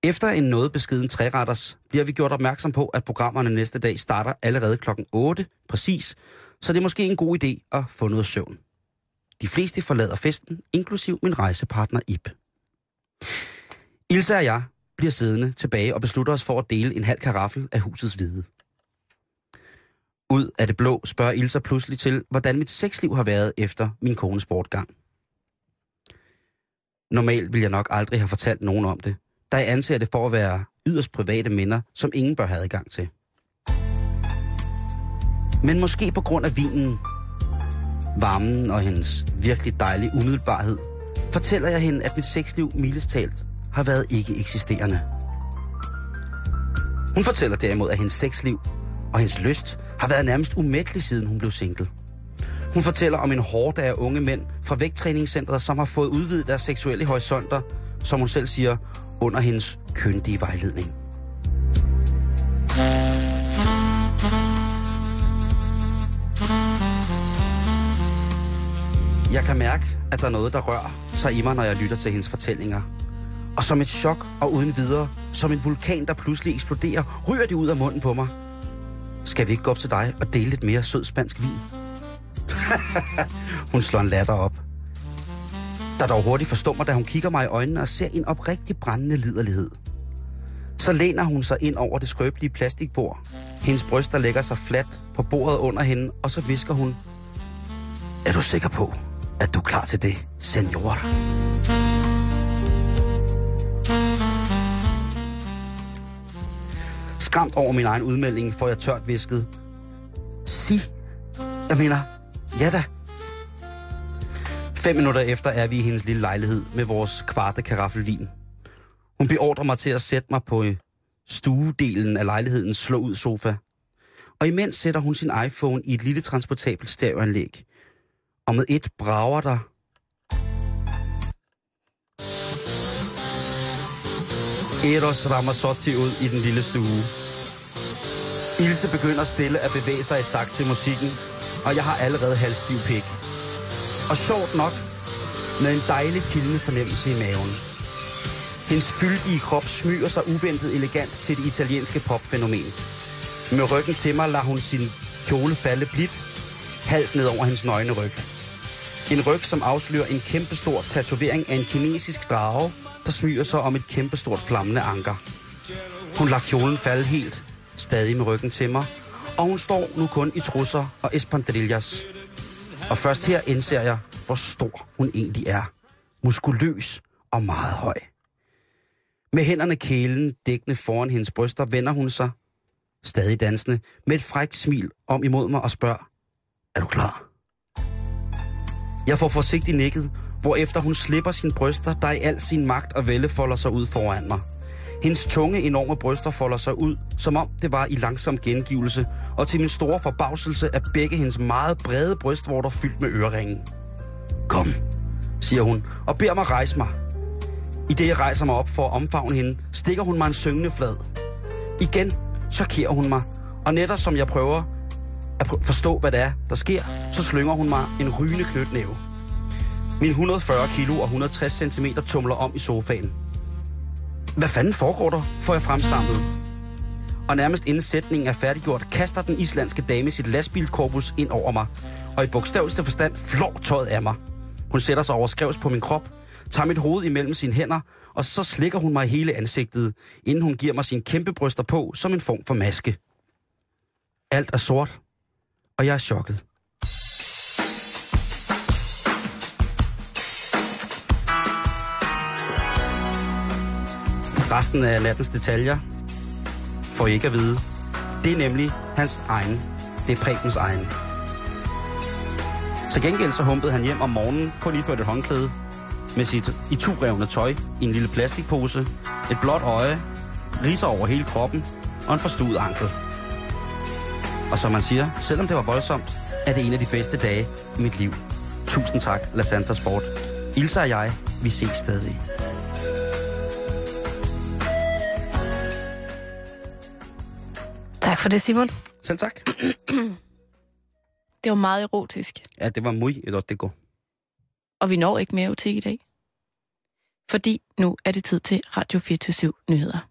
Efter en noget beskeden træretters bliver vi gjort opmærksom på, at programmerne næste dag starter allerede klokken 8 præcis, så det er måske en god idé at få noget søvn. De fleste forlader festen, inklusiv min rejsepartner Ip. Ilse og jeg bliver siddende tilbage og beslutter os for at dele en halv karaffel af husets hvide. Ud af det blå spørger Ilse pludselig til, hvordan mit sexliv har været efter min kones bortgang. Normalt vil jeg nok aldrig have fortalt nogen om det, da jeg anser det for at være yderst private minder, som ingen bør have adgang til. Men måske på grund af vinen, varmen og hendes virkelig dejlige umiddelbarhed, fortæller jeg hende, at mit sexliv mildestalt har været ikke eksisterende. Hun fortæller derimod, at hendes sexliv og hendes lyst har været nærmest umættelig, siden hun blev single. Hun fortæller om en hårde af unge mænd fra vægttræningscentret, som har fået udvidet deres seksuelle horisonter, som hun selv siger, under hendes køndige vejledning. Jeg kan mærke, at der er noget, der rører sig i mig, når jeg lytter til hendes fortællinger. Og som et chok og uden videre, som en vulkan, der pludselig eksploderer, ryger det ud af munden på mig. Skal vi ikke gå op til dig og dele lidt mere sød spansk vin? hun slår en latter op. Der dog hurtigt forstår mig, da hun kigger mig i øjnene og ser en oprigtig brændende liderlighed. Så læner hun sig ind over det skrøbelige plastikbord. Hendes bryster lægger sig fladt på bordet under hende, og så visker hun. Er du sikker på, at du er klar til det, senor? Skræmt over min egen udmelding, får jeg tørt visket. Sig. Jeg mener, ja da. Fem minutter efter er vi i hendes lille lejlighed med vores kvarte karaffelvin. Hun beordrer mig til at sætte mig på øh, stuedelen af lejlighedens slå ud sofa. Og imens sætter hun sin iPhone i et lille transportabelt stereoanlæg. Og med et brager der Eros Ramazzotti ud i den lille stue. Ilse begynder stille at bevæge sig i takt til musikken, og jeg har allerede halvstiv pik. Og sjovt nok, med en dejlig kildende fornemmelse i maven. Hendes fyldige krop smyger sig uventet elegant til det italienske popfænomen. Med ryggen til mig lader hun sin kjole falde blidt, halvt ned over hendes nøgne ryg. En ryg, som afslører en kæmpestor tatovering af en kinesisk drage, der smyger sig om et kæmpestort flammende anker. Hun lader kjolen falde helt, stadig med ryggen til mig, og hun står nu kun i trusser og espandrillas. Og først her indser jeg, hvor stor hun egentlig er. Muskuløs og meget høj. Med hænderne kælen dækkende foran hendes bryster, vender hun sig, stadig dansende, med et frækt smil om imod mig og spørger, er du klar? Jeg får forsigtigt nikket, efter hun slipper sine bryster, der i al sin magt og vælde folder sig ud foran mig. Hendes tunge, enorme bryster folder sig ud, som om det var i langsom gengivelse, og til min store forbavselse er begge hendes meget brede brystvorter fyldt med øreringen. Kom, siger hun, og beder mig rejse mig. I det jeg rejser mig op for at omfavne hende, stikker hun mig en syngende flad. Igen chokerer hun mig, og netop som jeg prøver at forstå, hvad det er, der sker, så slynger hun mig en rygende knytnæve. Min 140 kilo og 160 cm tumler om i sofaen. Hvad fanden foregår der, får jeg fremstampet. Og nærmest inden sætningen er færdiggjort, kaster den islandske dame sit lastbilkorpus ind over mig, og i bogstaveligste forstand flår tøjet af mig. Hun sætter sig over skrevs på min krop, tager mit hoved imellem sine hænder, og så slikker hun mig hele ansigtet, inden hun giver mig sine kæmpe bryster på som en form for maske. Alt er sort, og jeg er chokket. Resten af nattens detaljer får I ikke at vide. Det er nemlig hans egen. Det er Prebens egen. Til gengæld så humpede han hjem om morgenen, kun iført et håndklæde, med sit i revne tøj i en lille plastikpose, et blåt øje, riser over hele kroppen og en forstuet ankel. Og som man siger, selvom det var voldsomt, er det en af de bedste dage i mit liv. Tusind tak, La Santa Sport. Ilse og jeg, vi ses stadig. Tak for det, Simon. Selv tak. Det var meget erotisk. Ja, det var muy erotico. Og vi når ikke mere erotik i dag. Fordi nu er det tid til Radio 24 nyheder.